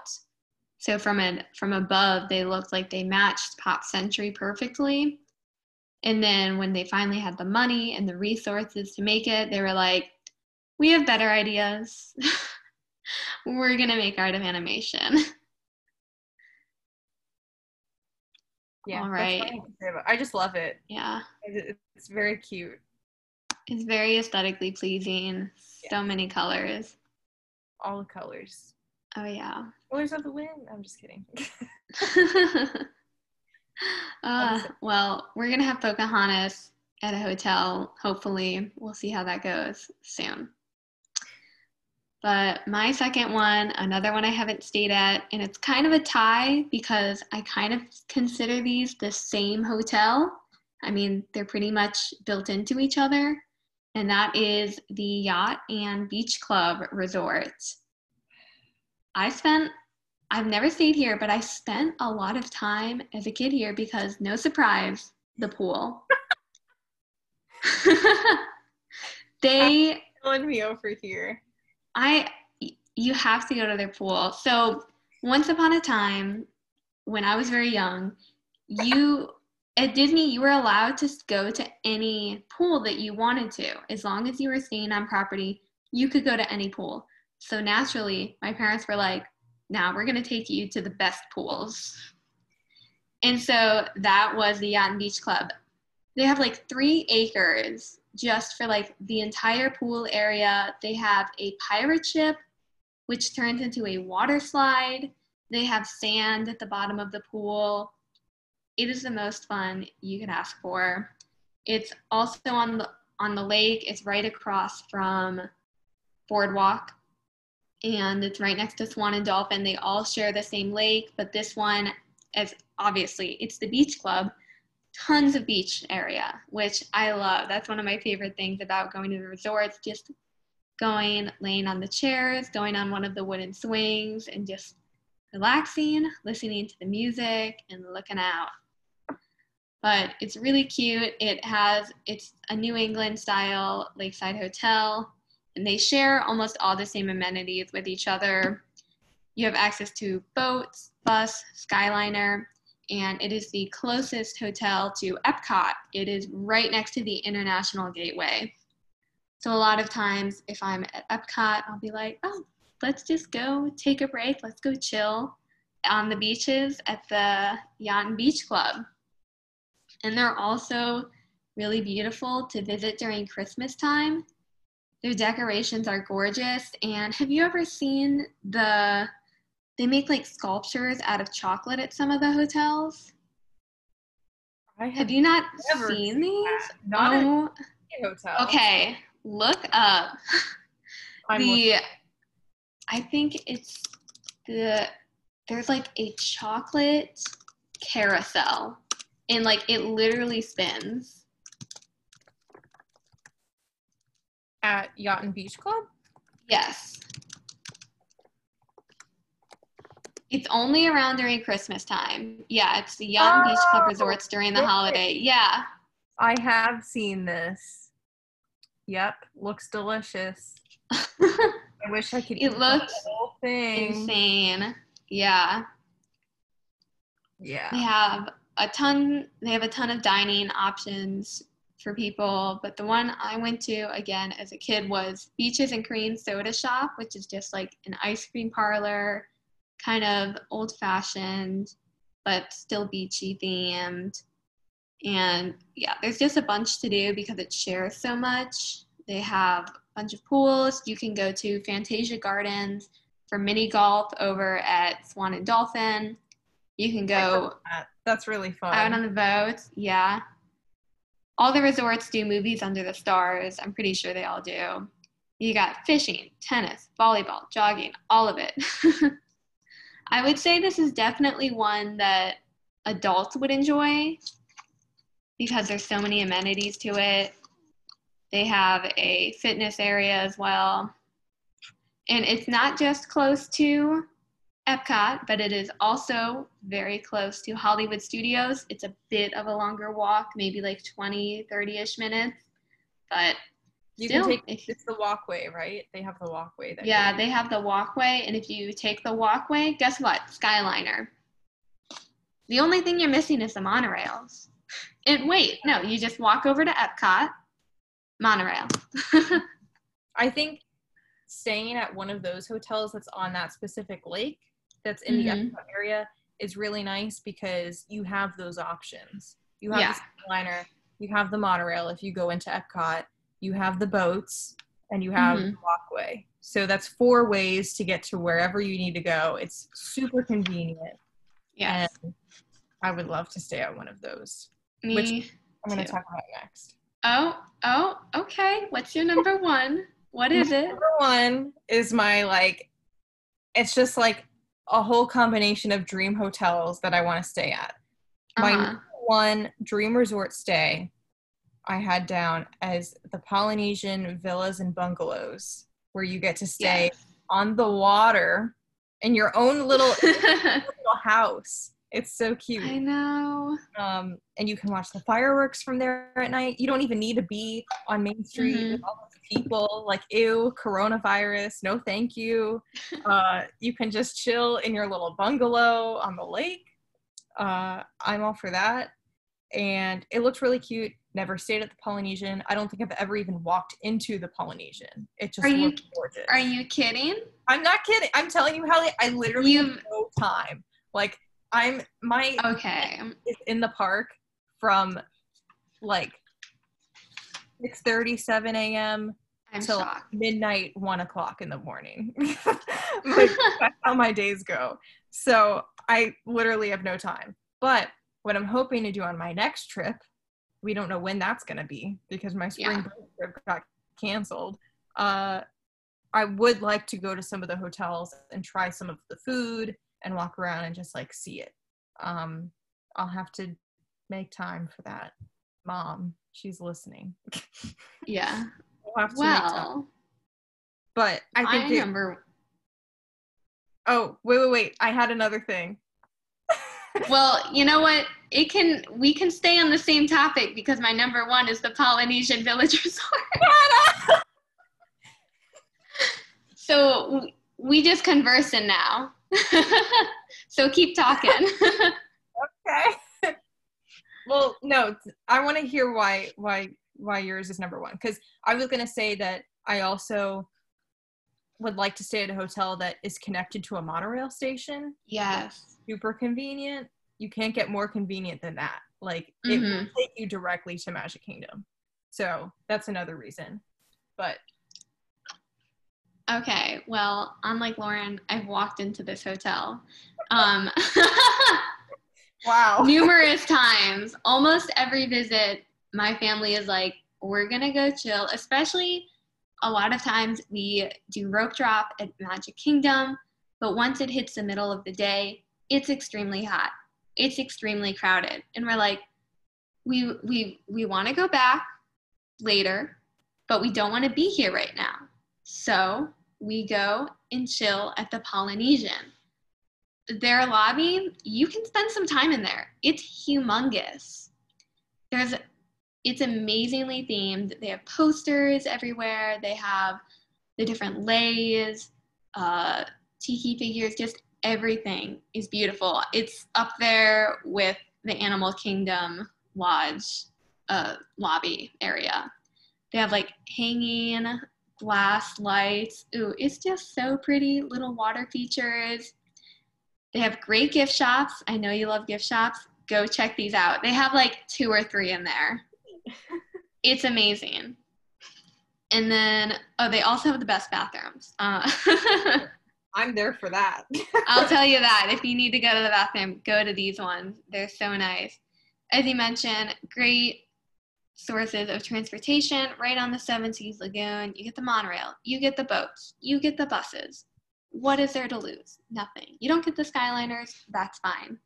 so from an from above, they looked like they matched Pop Century perfectly. And then when they finally had the money and the resources to make it, they were like, we have better ideas. *laughs* we're going to make art of animation. *laughs* Yeah. All right. I have to say about- I just love it. yeah. It's very cute. It's very aesthetically pleasing. So many colors. All the colors. Oh, yeah. Colors of the wind. I'm just kidding. *laughs* *laughs* uh, well, we're going to have Pocahontas at a hotel. Hopefully, we'll see how that goes soon. But my second one, another one I haven't stayed at, and it's kind of a tie because I kind of consider these the same hotel. I mean, they're pretty much built into each other, and that is the Yacht and Beach Club Resort. I spent, I've never stayed here, but I spent a lot of time as a kid here because, no surprise, the pool. *laughs* they Killing me over here. I you have to go to their pool. So once upon a time, when I was very young, you at Disney you were allowed to go to any pool that you wanted to, as long as you were staying on property. You could go to any pool. So naturally, my parents were like, "Now we're gonna take you to the best pools." And so that was the Yacht and Beach Club. They have like three acres just for like the entire pool area. They have a pirate ship, which turns into a water slide. They have sand at the bottom of the pool. It is the most fun you could ask for. It's also on the on the lake. It's right across from Boardwalk, and it's right next to Swan and Dolphin. They all share the same lake, but this one, as obviously, it's the beach club tons of beach area, which I love. That's one of my favorite things about going to the resorts, just going, laying on the chairs, going on one of the wooden swings, and just relaxing, listening to the music, and looking out. But it's really cute. It has, it's a New England style lakeside hotel, and they share almost all the same amenities with each other. You have access to boats, bus, Skyliner, and it is the closest hotel to Epcot. It is right next to the International Gateway. So a lot of times, if I'm at Epcot, I'll be like, oh, let's just go take a break. Let's go chill on the beaches at the Yacht and Beach Club. And they're also really beautiful to visit during Christmas time. Their decorations are gorgeous. And have you ever seen the they make like sculptures out of chocolate at some of the hotels. I Have you not seen seen these? that. Not oh, a hotel. okay. Look up *laughs* I'm the. I think it's the. There's like a chocolate carousel, and like it literally spins. at Yacht and Beach Club. Yes. It's only around during Christmas time. Yeah, it's the Yacht and Beach Club Oh, resorts during the holiday. Yeah. I have seen this. Yep, looks delicious. *laughs* I wish I could. It eat the looks whole thing. Insane. Yeah. They Yeah. have a ton they have a ton of dining options for people, but the one I went to again as a kid was Beaches and Cream Soda Shop, which is just like an ice cream parlor, kind of old fashioned, but still beachy themed. And yeah, there's just a bunch to do because it shares so much. They have a bunch of pools. You can go to Fantasia Gardens for mini golf over at Swan and Dolphin. You can go That- That's really fun. out on the boat. Yeah. All the resorts do movies under the stars. I'm pretty sure they all do. You got fishing, tennis, volleyball, jogging, all of it. *laughs* I would say this is definitely one that adults would enjoy because there's so many amenities to it. They have a fitness area as well. And it's not just close to Epcot, but it is also very close to Hollywood Studios. It's a bit of a longer walk, maybe like 20, 30 ish minutes. But You still, can take it's the walkway, right? They have the walkway there. yeah, they have the walkway. And if you take the walkway, guess what? Skyliner. The only thing you're missing is the monorails. And wait, no, you just walk over to Epcot, monorail. *laughs* I think staying at one of those hotels that's on that specific lake that's in Mhm. the Epcot area is really nice because you have those options. You have Yeah. the liner, you have the monorail if you go into Epcot, you have the boats, and you have Mhm. the walkway. So that's four ways to get to wherever you need to go. It's super convenient. yes. And I would love to stay at one of those. Me. which- I'm going to talk about next. Oh, oh, okay. What's your number one? What is it? Number one is my like, it's just like a whole combination of dream hotels that I want to stay at. My Uh-huh. number one dream resort stay I had down as the Polynesian villas and bungalows, where you get to stay Yes. on the water in your own little, *laughs* little house. It's so cute. I know. um, and you can watch the fireworks from there at night. You don't even need to be on Main Street Mhm. with all those people. Like, ew, coronavirus, no thank you. *laughs* Uh, you can just chill in your little bungalow on the lake. Uh, I'm all for that. And it looks really cute. Never stayed at the Polynesian. I don't think I've ever even walked into the Polynesian. It just Are you- gorgeous. Are you kidding? I'm not kidding. I'm telling you, Halle, I literally have You've- no time. Like, I'm my Okay. is in the park from like 6 7 I'm until shocked. midnight 1 o'clock in the morning *laughs* *laughs* like, that's how my days go so i literally have no time but what i'm hoping to do on my next trip we don't know when that's going to be because my spring Yeah. break trip got canceled uh, i would like to go to some of the hotels and try some of the food and walk around and just like see it um, i'll have to make time for that mom she's listening *laughs* yeah. we'll have to make time. Well, but i think it- number. oh wait wait wait i had another thing *laughs* Well, you know what? It can. We can stay on the same topic because my number one is the Polynesian Village *laughs* Resort. so we just conversing now. *laughs* so keep talking. *laughs* okay. Well no I want to hear why why why yours is number one because i was going to say that i also would like to stay at a hotel that is connected to a monorail station. Yes. super convenient. You can't get more convenient than that. Like it mm-hmm. will take you directly to magic kingdom. So that's another reason. But Okay. Well, unlike Lauren, I've walked into this hotel. Um, *laughs* wow numerous times. Almost every visit, my family is like, we're going to go chill. Especially a lot of times we do rope drop at Magic Kingdom, but once it hits the middle of the day, it's extremely hot. It's extremely crowded. And we're like, we we we want to go back later, but we don't want to be here right now. So we go and chill at the Polynesian their lobby, you can spend some time in there. It's humongous. There's it's amazingly themed. They have posters everywhere. They have the different leis, uh, tiki figures, just everything is beautiful. It's up there with the Animal Kingdom Lodge uh, lobby area. They have like hanging glass lights. Ooh, it's just so pretty. Little water features. They have great gift shops. I know you love gift shops. Go check these out. They have like two or three in there. *laughs* It's amazing. And then, oh, they also have the best bathrooms. Uh, *laughs* i'm there for that I'll *laughs* tell you that. If you need to go to the bathroom, go to these ones. They're so nice. As you mentioned, great sources of transportation right on the Seven Seas Lagoon. You get the monorail, you get the boats, you get the buses. What is there to lose? Nothing. You don't get the Skyliners, that's fine.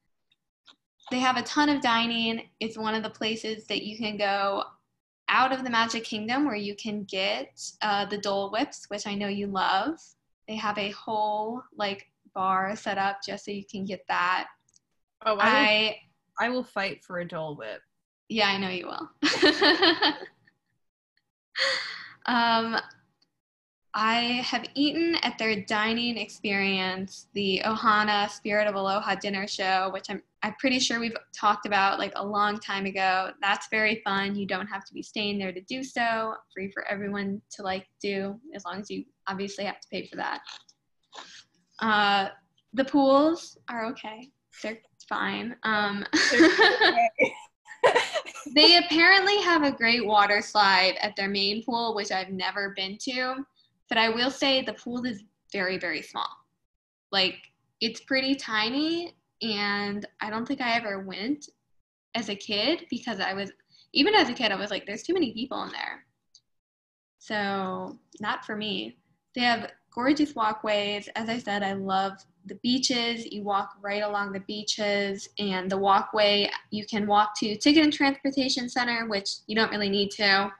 They have a ton of dining. It's one of the places that you can go out of the Magic Kingdom where you can get uh, the Dole Whips, which I know you love. They have a whole like bar set up just so you can get that. Oh, I, I, will, I will fight for a Dole Whip. Yeah, I know you will. *laughs* um, I have eaten at their dining experience, the Ohana Spirit of Aloha dinner show, which I'm I'm pretty sure we've talked about like a long time ago. That's very fun. You don't have to be staying there to do so. Free for everyone to like do, as long as you obviously have to pay for that. Uh, the pools are okay. They're fine. Um, *laughs* *laughs* they apparently have a great water slide at their main pool, which I've never been to. But I will say the pool is very, very small. Like it's pretty tiny, and I don't think I ever went as a kid because I was, even as a kid, I was like, there's too many people in there. So, not for me. They have gorgeous walkways. As I said, I love the beaches. You walk right along the beaches, and the walkway you can walk to Ticket and Transportation Center, which you don't really need to,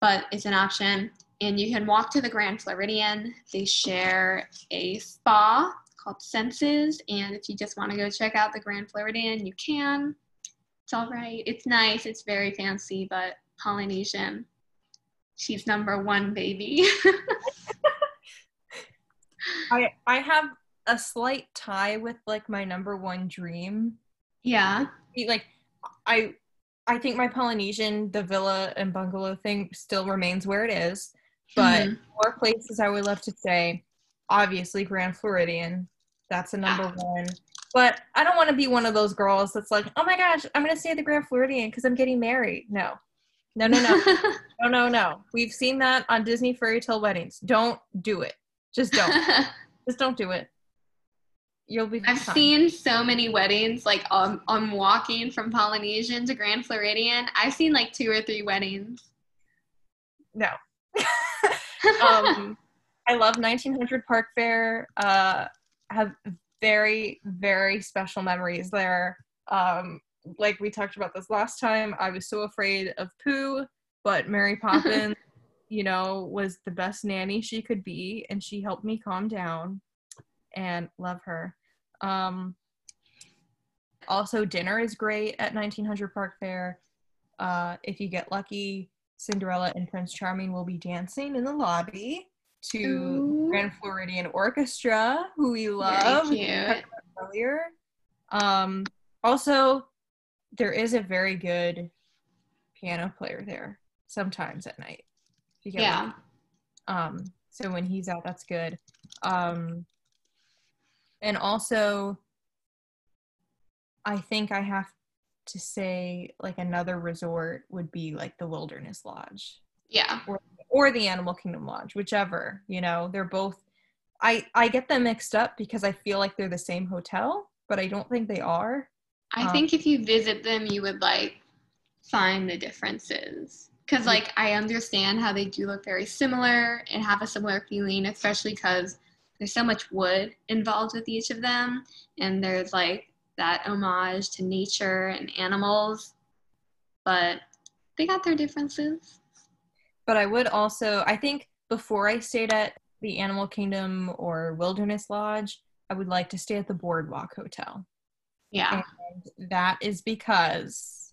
but it's an option and you can walk to the Grand Floridian. They share a spa called Senses, and if you just want to go check out the Grand Floridian, you can. It's all right. It's nice. It's very fancy, but Polynesian. She's number one, baby. *laughs* I I have a slight tie with like my number one dream. Yeah. Like I I think my Polynesian, the villa and bungalow thing still remains where it is. But mm-hmm. more places I would love to say, obviously Grand Floridian. That's a number one. But I don't want to be one of those girls that's like, oh my gosh, I'm gonna stay at the Grand Floridian because I'm getting married. No. No, no, no. *laughs* no, no, no. We've seen that on Disney fairy tale weddings. Don't do it. Just don't. *laughs* Just don't do it. You'll be I've seen so many weddings, like um, I'm walking from Polynesian to Grand Floridian. I've seen like two or three weddings. No, *laughs* um, *laughs* I love 1900 Park Fare. Uh, have very very special memories there. Um, like we talked about this last time, I was so afraid of Pooh, but Mary *laughs* Poppins, you know, was the best nanny she could be, and she helped me calm down. And love her. Um, also, dinner is great at 1900 Park Fare. Uh, if you get lucky, Cinderella and Prince Charming will be dancing in the lobby to Ooh. Grand Floridian Orchestra, who we love earlier. Um, also, there is a very good piano player there sometimes at night. yeah. Um, so when he's out, that's good. Um, and also, I think I have to say like another resort would be like the Wilderness Lodge. Yeah. Or, or the Animal Kingdom Lodge, whichever. You know, they're both. I I get them mixed up because I feel like they're the same hotel, but I don't think they are. I um, think if you visit them, you would like find the differences because like I understand how they do look very similar and have a similar feeling, especially because there's so much wood involved with each of them, and there's like that homage to nature and animals, but they got their differences. But I would also, I think before I stayed at the Animal Kingdom or Wilderness Lodge, I would like to stay at the Boardwalk Hotel. Yeah. And that is because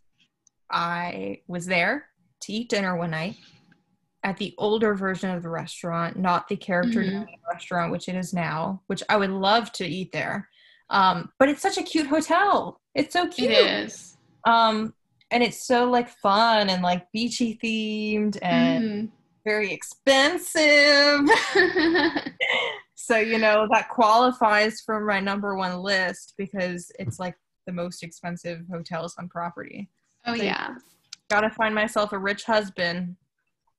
I was there to eat dinner one night at the older version of the restaurant, not the character mm-hmm. restaurant, which it is now, which I would love to eat there. Um, but it's such a cute hotel. It's so cute. It is. Um, and it's so like fun and like beachy themed and mm. very expensive. *laughs* so you know that qualifies for my number one list because it's like the most expensive hotels on property. Oh so yeah. Gotta find myself a rich husband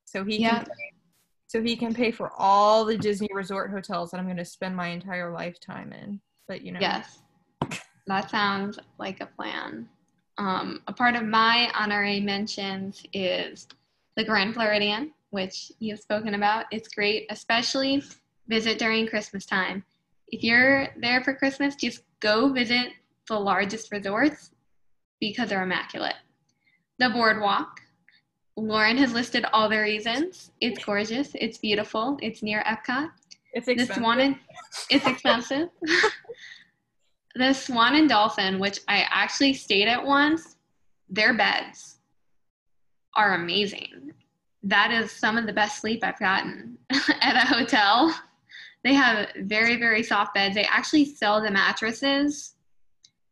so he yeah. can pay, so he can pay for all the Disney resort hotels that I'm gonna spend my entire lifetime in but you know. Yes. That sounds like a plan. Um, a part of my honorary mentions is the Grand Floridian, which you've spoken about. It's great, especially visit during Christmas time. If you're there for Christmas, just go visit the largest resorts because they're immaculate. The boardwalk. Lauren has listed all the reasons. It's gorgeous. It's beautiful. It's near Epcot. It's expensive. The Swan and it's expensive. *laughs* the Swan and Dolphin, which I actually stayed at once, their beds are amazing. That is some of the best sleep I've gotten *laughs* at a hotel. They have very, very soft beds. They actually sell the mattresses.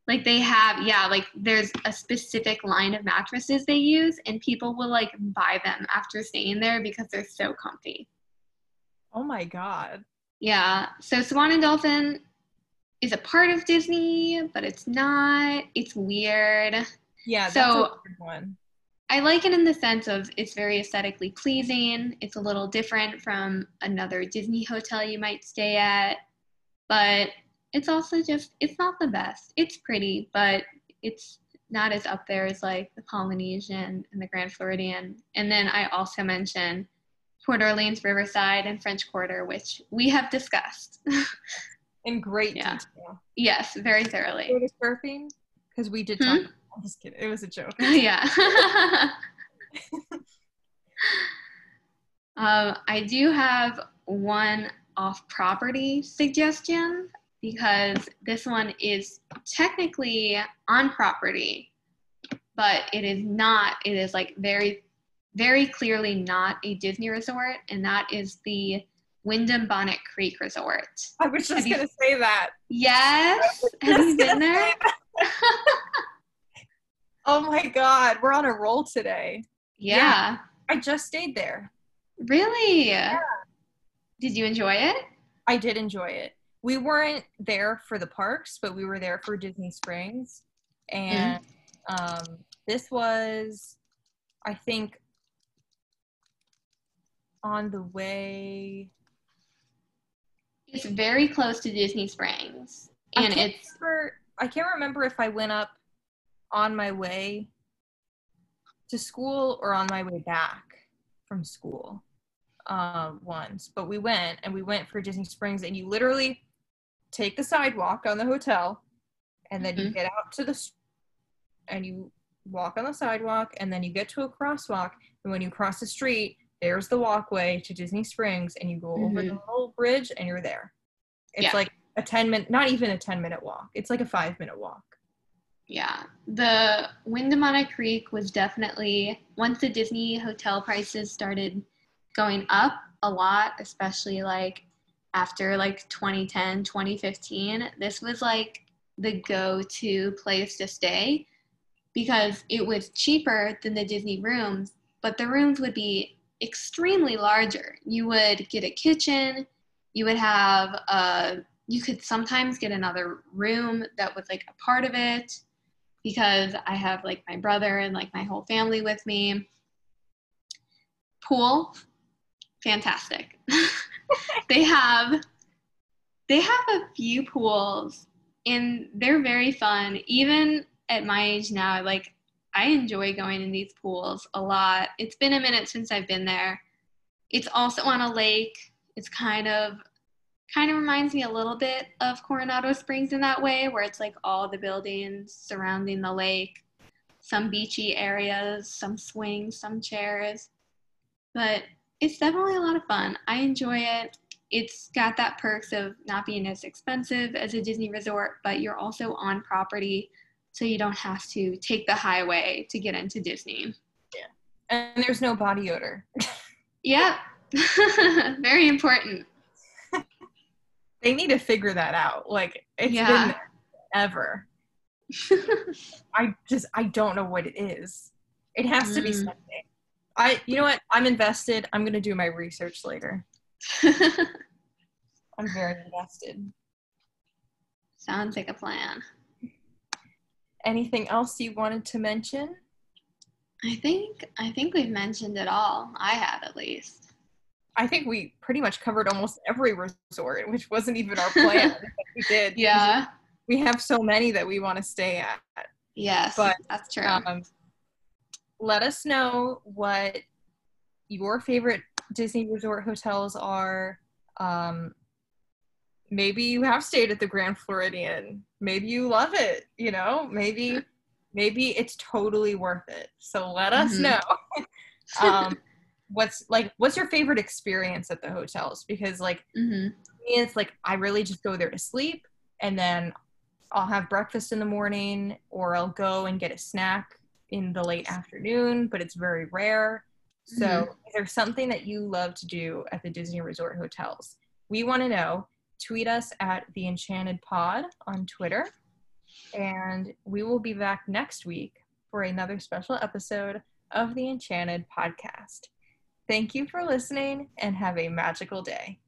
Like they have, yeah, like there's a specific line of mattresses they use, and people will like buy them after staying there because they're so comfy. Oh my God. Yeah. So Swan and Dolphin is a part of Disney, but it's not. It's weird. Yeah, that's So- weird one. I like it in the sense of it's very aesthetically pleasing. It's a little different from another Disney hotel you might stay at, but it's also just it's not the best. It's pretty, but it's not as up there as like the Polynesian and the Grand Floridian. And then I also mentioned Port Orleans Riverside and French Quarter, which we have discussed. *laughs* In great Yeah. detail. yes, very thoroughly. Go to surfing? Because we did Hmm? talk. I'm just kidding. It was a joke. *laughs* yeah. um, *laughs* I do have one off property suggestion because this one is technically on property, but it is not, it is like very, very clearly not a Disney resort, and that is the Wyndham Bonnet Creek Resort. I was just you- gonna say that. Yes. Have you been there? *laughs* Oh my god, we're on a roll today. yeah. I just stayed there. Really? Yeah. Did you enjoy it? I did enjoy it. We weren't there for the parks, but we were there for Disney Springs. And um, this was, I think, on the way. It's very close to Disney Springs. And it's remember, I can't remember if I went up on my way to school or on my way back from school uh, once. But we went and we went for Disney Springs, and you literally take the sidewalk on the hotel, and then you Mhm. get out to the and you walk on the sidewalk, and then you get to a crosswalk, and when you cross the street, there's the walkway to Disney Springs, and you go over the Mhm. little bridge, and you're there. It's Yeah. like a 10 minute, not even a 10 minute walk. It's like a five minute walk. yeah. The Wyndham Bonnet Creek was definitely once the Disney hotel prices started going up a lot, especially like after like 2010, 2015, this was like the go-to place to stay because it was cheaper than the Disney rooms, but the rooms would be extremely larger. You would get a kitchen, you would have a you could sometimes get another room that was like a part of it because I have like my brother and like my whole family with me. Pool, fantastic. *laughs* *laughs* they have they have a few pools and they're very fun. Even at my age now, like I enjoy going in these pools a lot. It's been a minute since I've been there. It's also on a lake. It's kind of kind of reminds me a little bit of Coronado Springs in that way, where it's like all the buildings surrounding the lake, some beachy areas, some swings, some chairs. But it's definitely a lot of fun. I enjoy it. It's got that perks of not being as expensive as a Disney resort, but you're also on property, so you don't have to take the highway to get into Disney. Yeah. And there's no body odor. Yep. *laughs* Very important. *laughs* They need to figure that out. Like it's Yeah. been ever. *laughs* I just I don't know what it is. It has to be Mm. something. I you know what? I'm invested. I'm gonna do my research later. *laughs* I'm very invested. Sounds like a plan. Anything else you wanted to mention? I think I think we've mentioned it all. I have at least. I think we pretty much covered almost every resort, which wasn't even our *laughs* plan. we did. Yeah. We have so many that we want to stay at. Yes, but that's true. Um, let us know what your favorite Disney resort hotels are. Um, maybe you have stayed at the Grand Floridian. Maybe you love it. You know, maybe maybe it's totally worth it. So let us mm-hmm. know. *laughs* um, what's like what's your favorite experience at the hotels? Because like mm-hmm. it's like I really just go there to sleep and then I'll have breakfast in the morning or I'll go and get a snack in the late afternoon, but it's very rare. So, mm-hmm. is there something that you love to do at the Disney Resort hotels? We want to know. Tweet us at the Enchanted Pod on Twitter, and we will be back next week for another special episode of the Enchanted Podcast. Thank you for listening and have a magical day.